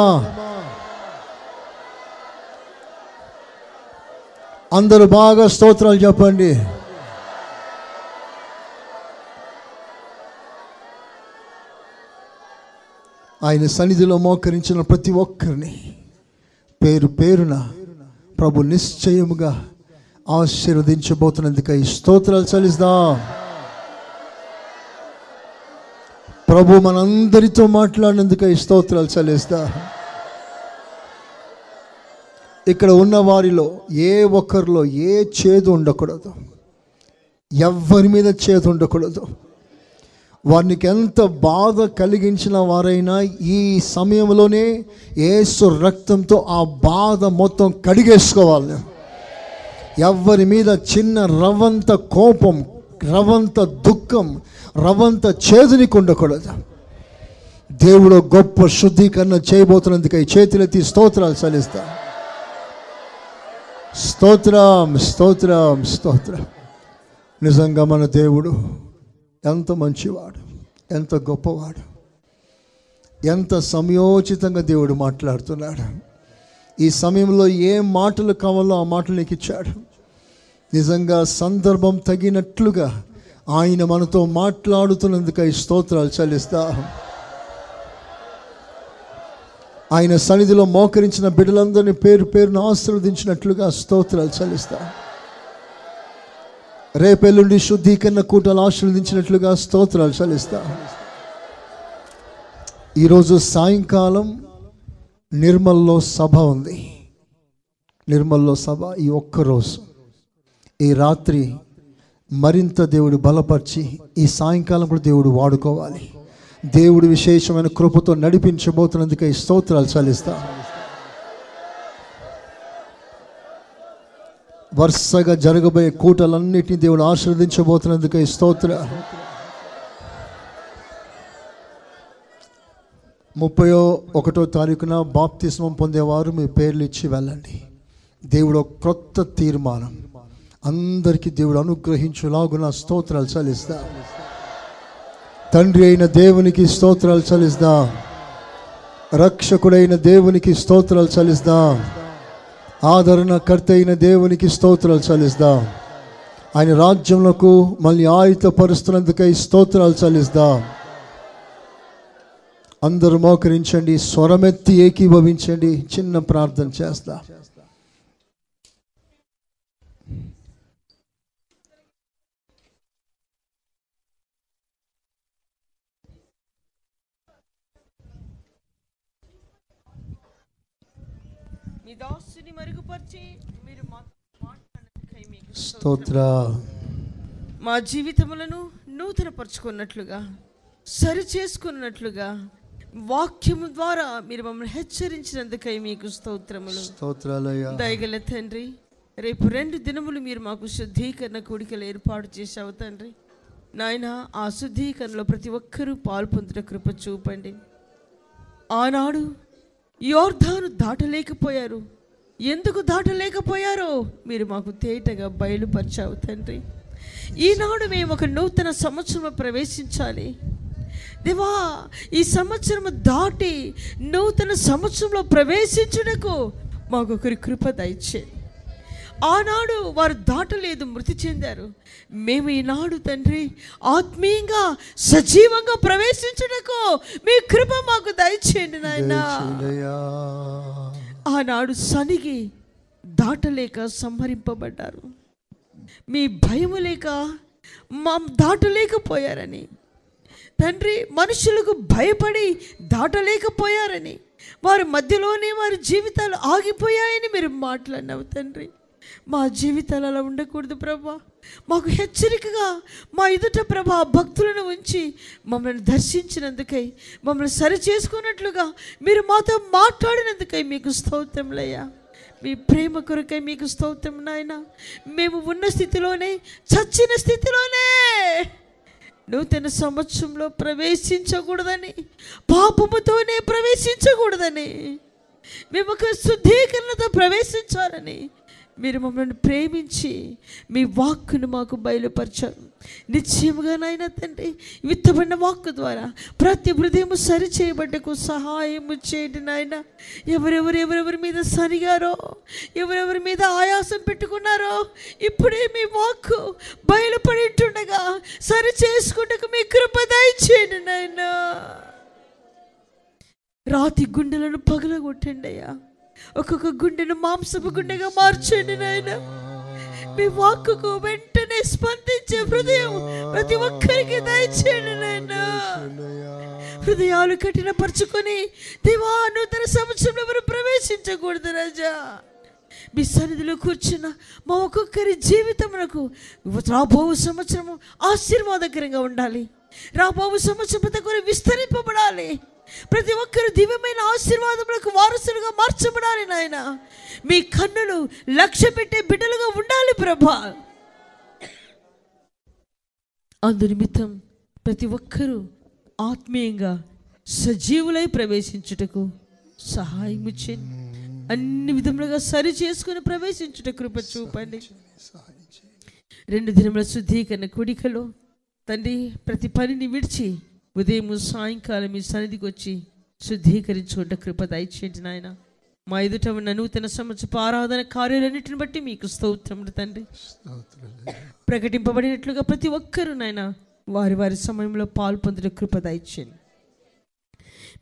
అందరూ బాగా స్తోత్రాలు చెప్పండి. ఆయన సన్నిధిలో మోకరించిన ప్రతి ఒక్కరిని పేరు పేరున ప్రభు నిశ్చయముగా ఆశీర్వదించబోతున్నందుకై స్తోత్రాలు చలిస్తాం ప్రభు మనందరితో మాట్లాడినందుకై స్తోత్రాలు చలిస్తా ఇక్కడ ఉన్న వారిలో ఏ ఒక్కరిలో ఏ చేదు ఉండకూడదు. ఎవరి మీద చేదు ఉండకూడదు. వారికి ఎంత బాధ కలిగించిన వారైనా ఈ సమయంలోనే ఏసు రక్తంతో ఆ బాధ మొత్తం కడిగేసుకోవాలి. ఎవ్వరి మీద చిన్న రవంత కోపం రవంత దుఃఖం రవంత చేదునికి ఉండకూడదు దేవుడు గొప్ప శుద్ధీకరణ చేయబోతున్నందుకై చేతులెత్తి స్తోత్రాలు చలిస్తా స్తోత్రం స్తోత్రం స్తోత్రం. నిజంగా మన దేవుడు ఎంత మంచివాడు ఎంత గొప్పవాడు ఎంత సమయోచితంగా దేవుడు మాట్లాడుతున్నాడు. ఈ సమయంలో ఏ మాటలు కావాలో ఆ మాటలు నీకు ఇచ్చాడు. నిజంగా సందర్భం తగినట్లుగా ఆయన మనతో మాట్లాడుతున్నందుకై స్తోత్రాలు చెల్లిస్తా. ఆయన సన్నిధిలో మోకరించిన బిడ్డలందరినీ పేరు పేరును ఆశీర్వదించినట్లుగా స్తోత్రాలు చెల్లిస్తా. రేపెల్లుండి శుద్ధీకరణ కూటలు ఆశీర్వదించినట్లుగా స్తోత్రాలు చెల్లిస్తా. ఈరోజు సాయంకాలం నిర్మల్లో సభ ఉంది. నిర్మల్లో సభ ఈ ఒక్కరోజు ఈ రాత్రి మరింత దేవుడు బలపరిచి ఈ సాయంకాలం కూడా దేవుడు వాడుకోవాలి. దేవుడు విశేషమైన కృపతో నడిపించబోతున్నందుకే ఈ స్తోత్రాలు చలిస్తా వరుసగా జరగబోయే కూటలన్నిటిని దేవుడు ఆశీర్వదించబోతున్నందుకే ఈ స్తోత్ర. ముప్పయో ఒకటో తారీఖున బాప్తిస్మం పొందేవారు మీ పేర్లు ఇచ్చి వెళ్ళండి. దేవుడు క్రొత్త తీర్మానం. అందరికీ దేవుడు అనుగ్రహించులాగున స్తోత్రాలు చలిస్తా తండ్రి అయిన దేవునికి స్తోత్రాలు చలిస్తా రక్షకుడైన దేవునికి స్తోత్రాలు చలిస్తా ఆదరణకర్త అయిన దేవునికి స్తోత్రాలు చలిస్తా ఆయన రాజ్యములకు మళ్ళీ ఆయుధపరుస్తున్నందుకై స్తోత్రాలు చలిస్తా అందరూ మోకరించండి స్వరమెత్తి ఏకీభవించండి చిన్న ప్రార్థన చేస్తా. స్తోత్ర. మా జీవితములను నూతనపరుచుకున్నట్లుగా సరి చేసుకున్నట్లుగా వాక్యము ద్వారా మీరు మమ్మల్ని హెచ్చరించినందుకై మీకు స్తోత్రములు. స్తోత్రాలయ్యా. దయగల తండ్రి రేపు రెండు దినములు మీరు మాకు శుద్ధీకరణ కూడికలు ఏర్పాటు చేశావు తండ్రి. నాయన ఆ శుద్ధీకరణలో ప్రతి ఒక్కరూ పాల్పొందుట కృప చూపండి. ఆనాడు యోర్ధాను దాటలేకపోయారు. ఎందుకు దాటలేకపోయారో మీరు మాకు తేటగా బయలుపరిచావు తండ్రి. ఈనాడు మేము ఒక నూతన సంవత్సరంలో ప్రవేశించాలి. దేవా ఈ సంవత్సరం దాటి నూతన సంవత్సరంలో ప్రవేశించుటకు మాకు ఒకరి కృప దయచేయండి ఆనాడు వారు దాటలేదు మృతి చెందారు. మేము ఈనాడు తండ్రి ఆత్మీయంగా సజీవంగా ప్రవేశించుటకు మీ కృప మాకు దయచేయండి నాయనా. ఆనాడు సనిగి దాటలేక సంహరింపబడ్డారు. మీ భయము లేక మా దాటలేకపోయారని. తండ్రి మనుషులకు భయపడి దాటలేకపోయారని వారి మధ్యలోనే వారి జీవితాలు ఆగిపోయాయని మీరు మాట్లాడినావు తండ్రి. మా జీవితాలు అలా ఉండకూడదు ప్రభా. మాకు హెచ్చరికగా మా ఎదుట ప్రభా భక్తులను ఉంచి మమ్మల్ని దర్శించినందుకై మమ్మల్ని సరి చేసుకున్నట్లుగా మీరు మాతో మాట్లాడినందుకై మీకు స్తోత్రంలయ్యా మీ ప్రేమ కొరకై మీకు స్తోత్రం నాయన. మేము ఉన్న స్థితిలోనే చచ్చిన స్థితిలోనే నూతన సంవత్సరంలో ప్రవేశించకూడదని పాపముతోనే ప్రవేశించకూడదని మేము ఒక శుద్ధీకరణతో ప్రవేశించాలని మీరు మమ్మల్ని ప్రేమించి మీ వాక్కును మాకు బయలుపరచారు. నిశ్చయముగా నాయన తండ్రి విత్తబడిన వాక్కు ద్వారా ప్రతి హృదయం సరి చేయబడ్డకు సహాయము చేయండి నాయన. ఎవరెవరు ఎవరెవరి మీద సరిగారో ఎవరెవరి మీద ఆయాసం పెట్టుకున్నారో ఇప్పుడే మీ వాక్కు బయలుపడిటుండగా సరి చేసుకుంటకు మీ కృప దయచేయండి నాయన. రాతి గుండెలను పగలగొట్టండి అయ్యా. ఒక్కొక్క గుండెను మాంసపు గుండెగా మార్చండి నాయన. మీ వాక్కుకు వెంటనే స్పందించే హృదయం ప్రతి ఒక్కరికి దయచేయండి నాయన. హృదయాలు కఠినపరుచుకొని దేవా నూతన సంవత్సరంలో ఎవరు ప్రవేశించకూడదు రాజా. మీ సన్నిధిలో కూర్చున్న మా ఒక్కొక్కరి జీవితమునకు రాబో సంవత్సరము ఆశీర్వాదకరంగా ఉండాలి. రాబోవు సంవత్సరం దగ్గర విస్తరింపబడాలి. ప్రతి ఒక్కరు దివ్యమైన ఆశీర్వాదములకు వారసులుగా మార్చబడాలి నాయన. మీ కన్నులు లక్ష్య పెట్టే బిడ్డలుగా ఉండాలి ప్రభా. అందునిమిత్తం ప్రతి ఒక్కరూ ఆత్మీయంగా సజీవులై ప్రవేశించుటకు సహాయం చేయండి. అన్ని విధములుగా సరి చేసుకుని ప్రవేశించుట కృప చూపండి. రెండు దినముల శుద్ధీకరణ కుడికలో తండ్రి ప్రతి పనిని విడిచి ఉదయం సాయంకాలం మీ సన్నిధికి వచ్చి శుద్ధీకరించుకుంటే కృప దయచేయండి నాయన. మా ఎదుట ఉన్న నూతన సంవత్సరపు ఆరాధన కార్యాలన్నిటిని బట్టి మీకు స్తోత్రములు తండ్రి. ప్రకటింపబడినట్లుగా ప్రతి ఒక్కరూ నాయన వారి వారి సమయంలో పాల్పొందిన కృప దయచేయండి.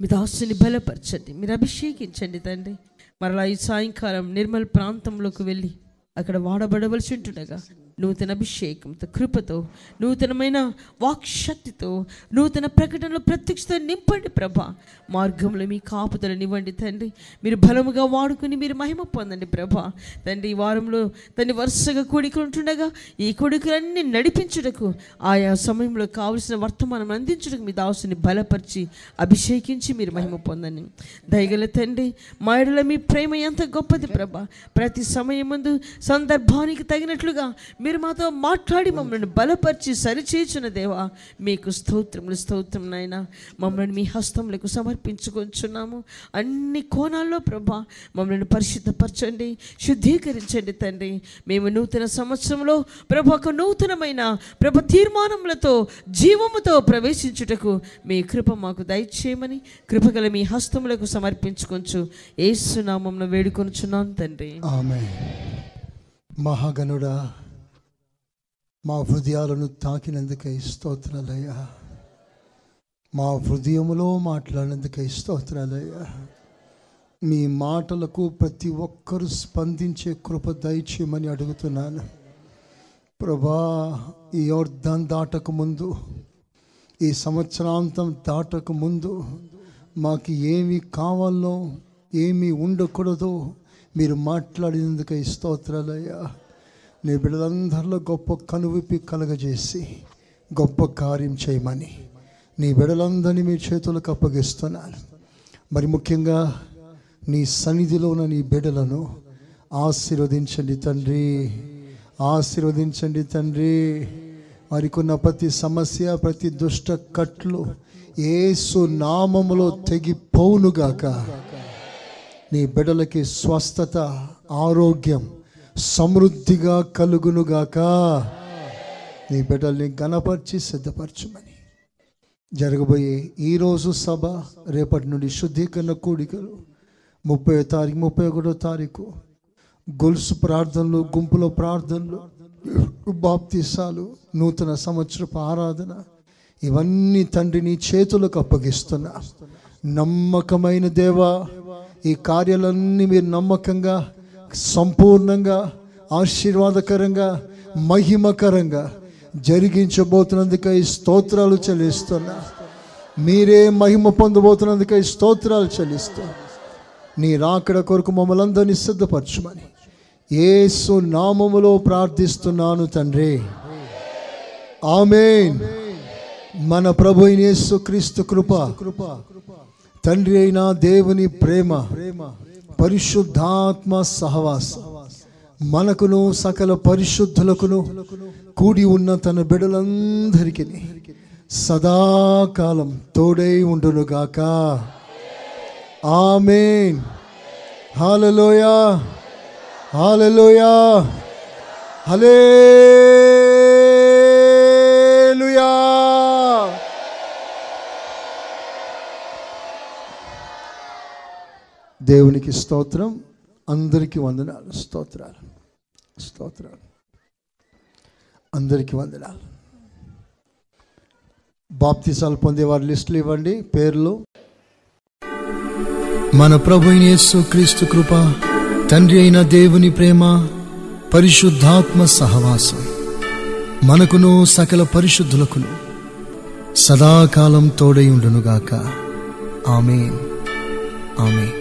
మీ దాసుని బలపరచండి మీరు అభిషేకించండి తండ్రి. మరలా ఈ సాయంకాలం నిర్మల్ ప్రాంతంలోకి వెళ్ళి అక్కడ వాడబడవలసి ఉంటుండగా నూతన అభిషేకంతో కృపతో నూతనమైన వాక్శక్తితో నూతన ప్రకటనలో ప్రత్యక్షత నింపండి ప్రభ. మార్గంలో మీ కాపుదలనివ్వండి తండ్రి. మీరు బలముగా వాడుకుని మీరు మహిమ పొందండి ప్రభ. తండ్రి ఈ వారంలో తండ్రి వరుసగా కోడికలు ఉంటుండగా ఈ కొడుకులన్నీ నడిపించుటకు ఆయా సమయంలో కావలసిన వర్తమానం అందించుటకు మీ దాసుని బలపరిచి అభిషేకించి మీరు మహిమ పొందండి. దయగల తండ్రి మా మీ ప్రేమ ఎంత గొప్పది ప్రభ. ప్రతి సమయం ముందు సందర్భానికి తగినట్లుగా మీరు మాతో మాట్లాడి మమ్మల్ని బలపరిచి సరిచేసిన దేవా మీకు స్తోత్రములు స్తోత్రం నాయన. మమ్మల్ని మీ హస్తములకు సమర్పించుకొంచున్నాము. అన్ని కోణాల్లో ప్రభా మమ్మల్ని పరిశుద్ధపరచండి శుద్ధీకరించండి తండ్రి. మేము నూతన సంవత్సరంలో ప్రభు ఒక నూతనమైన ప్రభ తీర్మానములతో జీవముతో ప్రవేశించుటకు మీ కృప మాకు దయచేయమని కృపగల మీ హస్తములకు సమర్పించుకొంచు. ఏసునామంలో వేడుకొనుచున్నాను తండ్రి. ఆమె మహాగణుడా మా హృదయాలను తాకినందుకై స్తోత్రాలయ్యా. మా హృదయములో మాట్లాడినందుకై స్తోత్రాలయ్యా. మీ మాటలకు ప్రతి ఒక్కరూ స్పందించే కృప దయచేయమని అడుగుతున్నాను. ప్రభా ఈ అర్థం దాటక ముందు ఈ సంవత్సరాంతం దాటక ముందు మాకు ఏమి కావాలో ఏమి ఉండకూడదో మీరు మాట్లాడినందుకే స్తోత్రాలయ్యా. నీ బిడ్డలందరిలో గొప్ప కనువిప్పి కలగజేసి గొప్ప కార్యం చేయమని నీ బిడలందరినీ మీ చేతులకు అప్పగిస్తున్నాను. మరి ముఖ్యంగా నీ సన్నిధిలో ఉన్న నీ బిడ్డలను ఆశీర్వదించండి తండ్రి ఆశీర్వదించండి తండ్రి. మరికున్న ప్రతి సమస్య ప్రతి దుష్ట కట్లు ఏసు నామములో తెగిపోవునుగాక. నీ బిడ్డలకి స్వస్థత ఆరోగ్యం సమృద్ధిగా కలుగునుగాక. నీ బిడ్డల్ని గణపరిచి సిద్ధపరచమని. జరగబోయే ఈరోజు సభ రేపటి నుండి శుద్ధీకరణ కూడికలు. ముప్పై తారీఖు ముప్పై ఒకటో తారీఖు. గొలుసు ప్రార్థనలు గుంపులో ప్రార్థనలు బాప్తిసాలు నూతన సంవత్సరపు ఆరాధన. ఇవన్నీ తండ్రిని చేతులకు అప్పగిస్తున్నా. నమ్మకమైన దేవా ఈ కార్యాలన్నీ మీరు నమ్మకంగా సంపూర్ణంగా ఆశీర్వాదకరంగా మహిమకరంగా జరిగించబోతున్నందుకై స్తోత్రాలు చెల్లిస్తున్నా. మీరే మహిమ పొందబోతున్నందుకై స్తోత్రాలు చెల్లిస్తూ నీ రాకడ కొరకు మమ్మల్ని అందరినీ సిద్ధపరచుమని ఏసు నామములో ప్రార్థిస్తున్నాను తండ్రి. ఆమేన్. మన ప్రభు అయిన యేసు క్రీస్తు కృప. కృప తండ్రి అయిన దేవుని ప్రేమ ప్రేమ. పరిశుద్ధాత్మ సహవాసం. మనకును సకల పరిశుద్ధులకును కూడి ఉన్న తన బిడలందరికీ సదాకాలం తోడై ఉండునుగాక. ఆమెన్. హాలలోయా. హాలలోయా. హలే దేవునికి స్తోత్రం అందరికీ వందనాలు. స్తోత్రాలు. స్తోత్రాలు. అందరికీ వందనాలు. బాప్తిసాలు పొందేవారి లిస్టులు ఇవ్వండి పేర్లు. మన ప్రభు యేసు క్రీస్తు కృప తండ్రి అయిన దేవుని ప్రేమ పరిశుద్ధాత్మ సహవాసం మనకును సకల పరిశుద్ధులకును సదాకాలం తోడై ఉండునుగాక. ఆమె ఆమె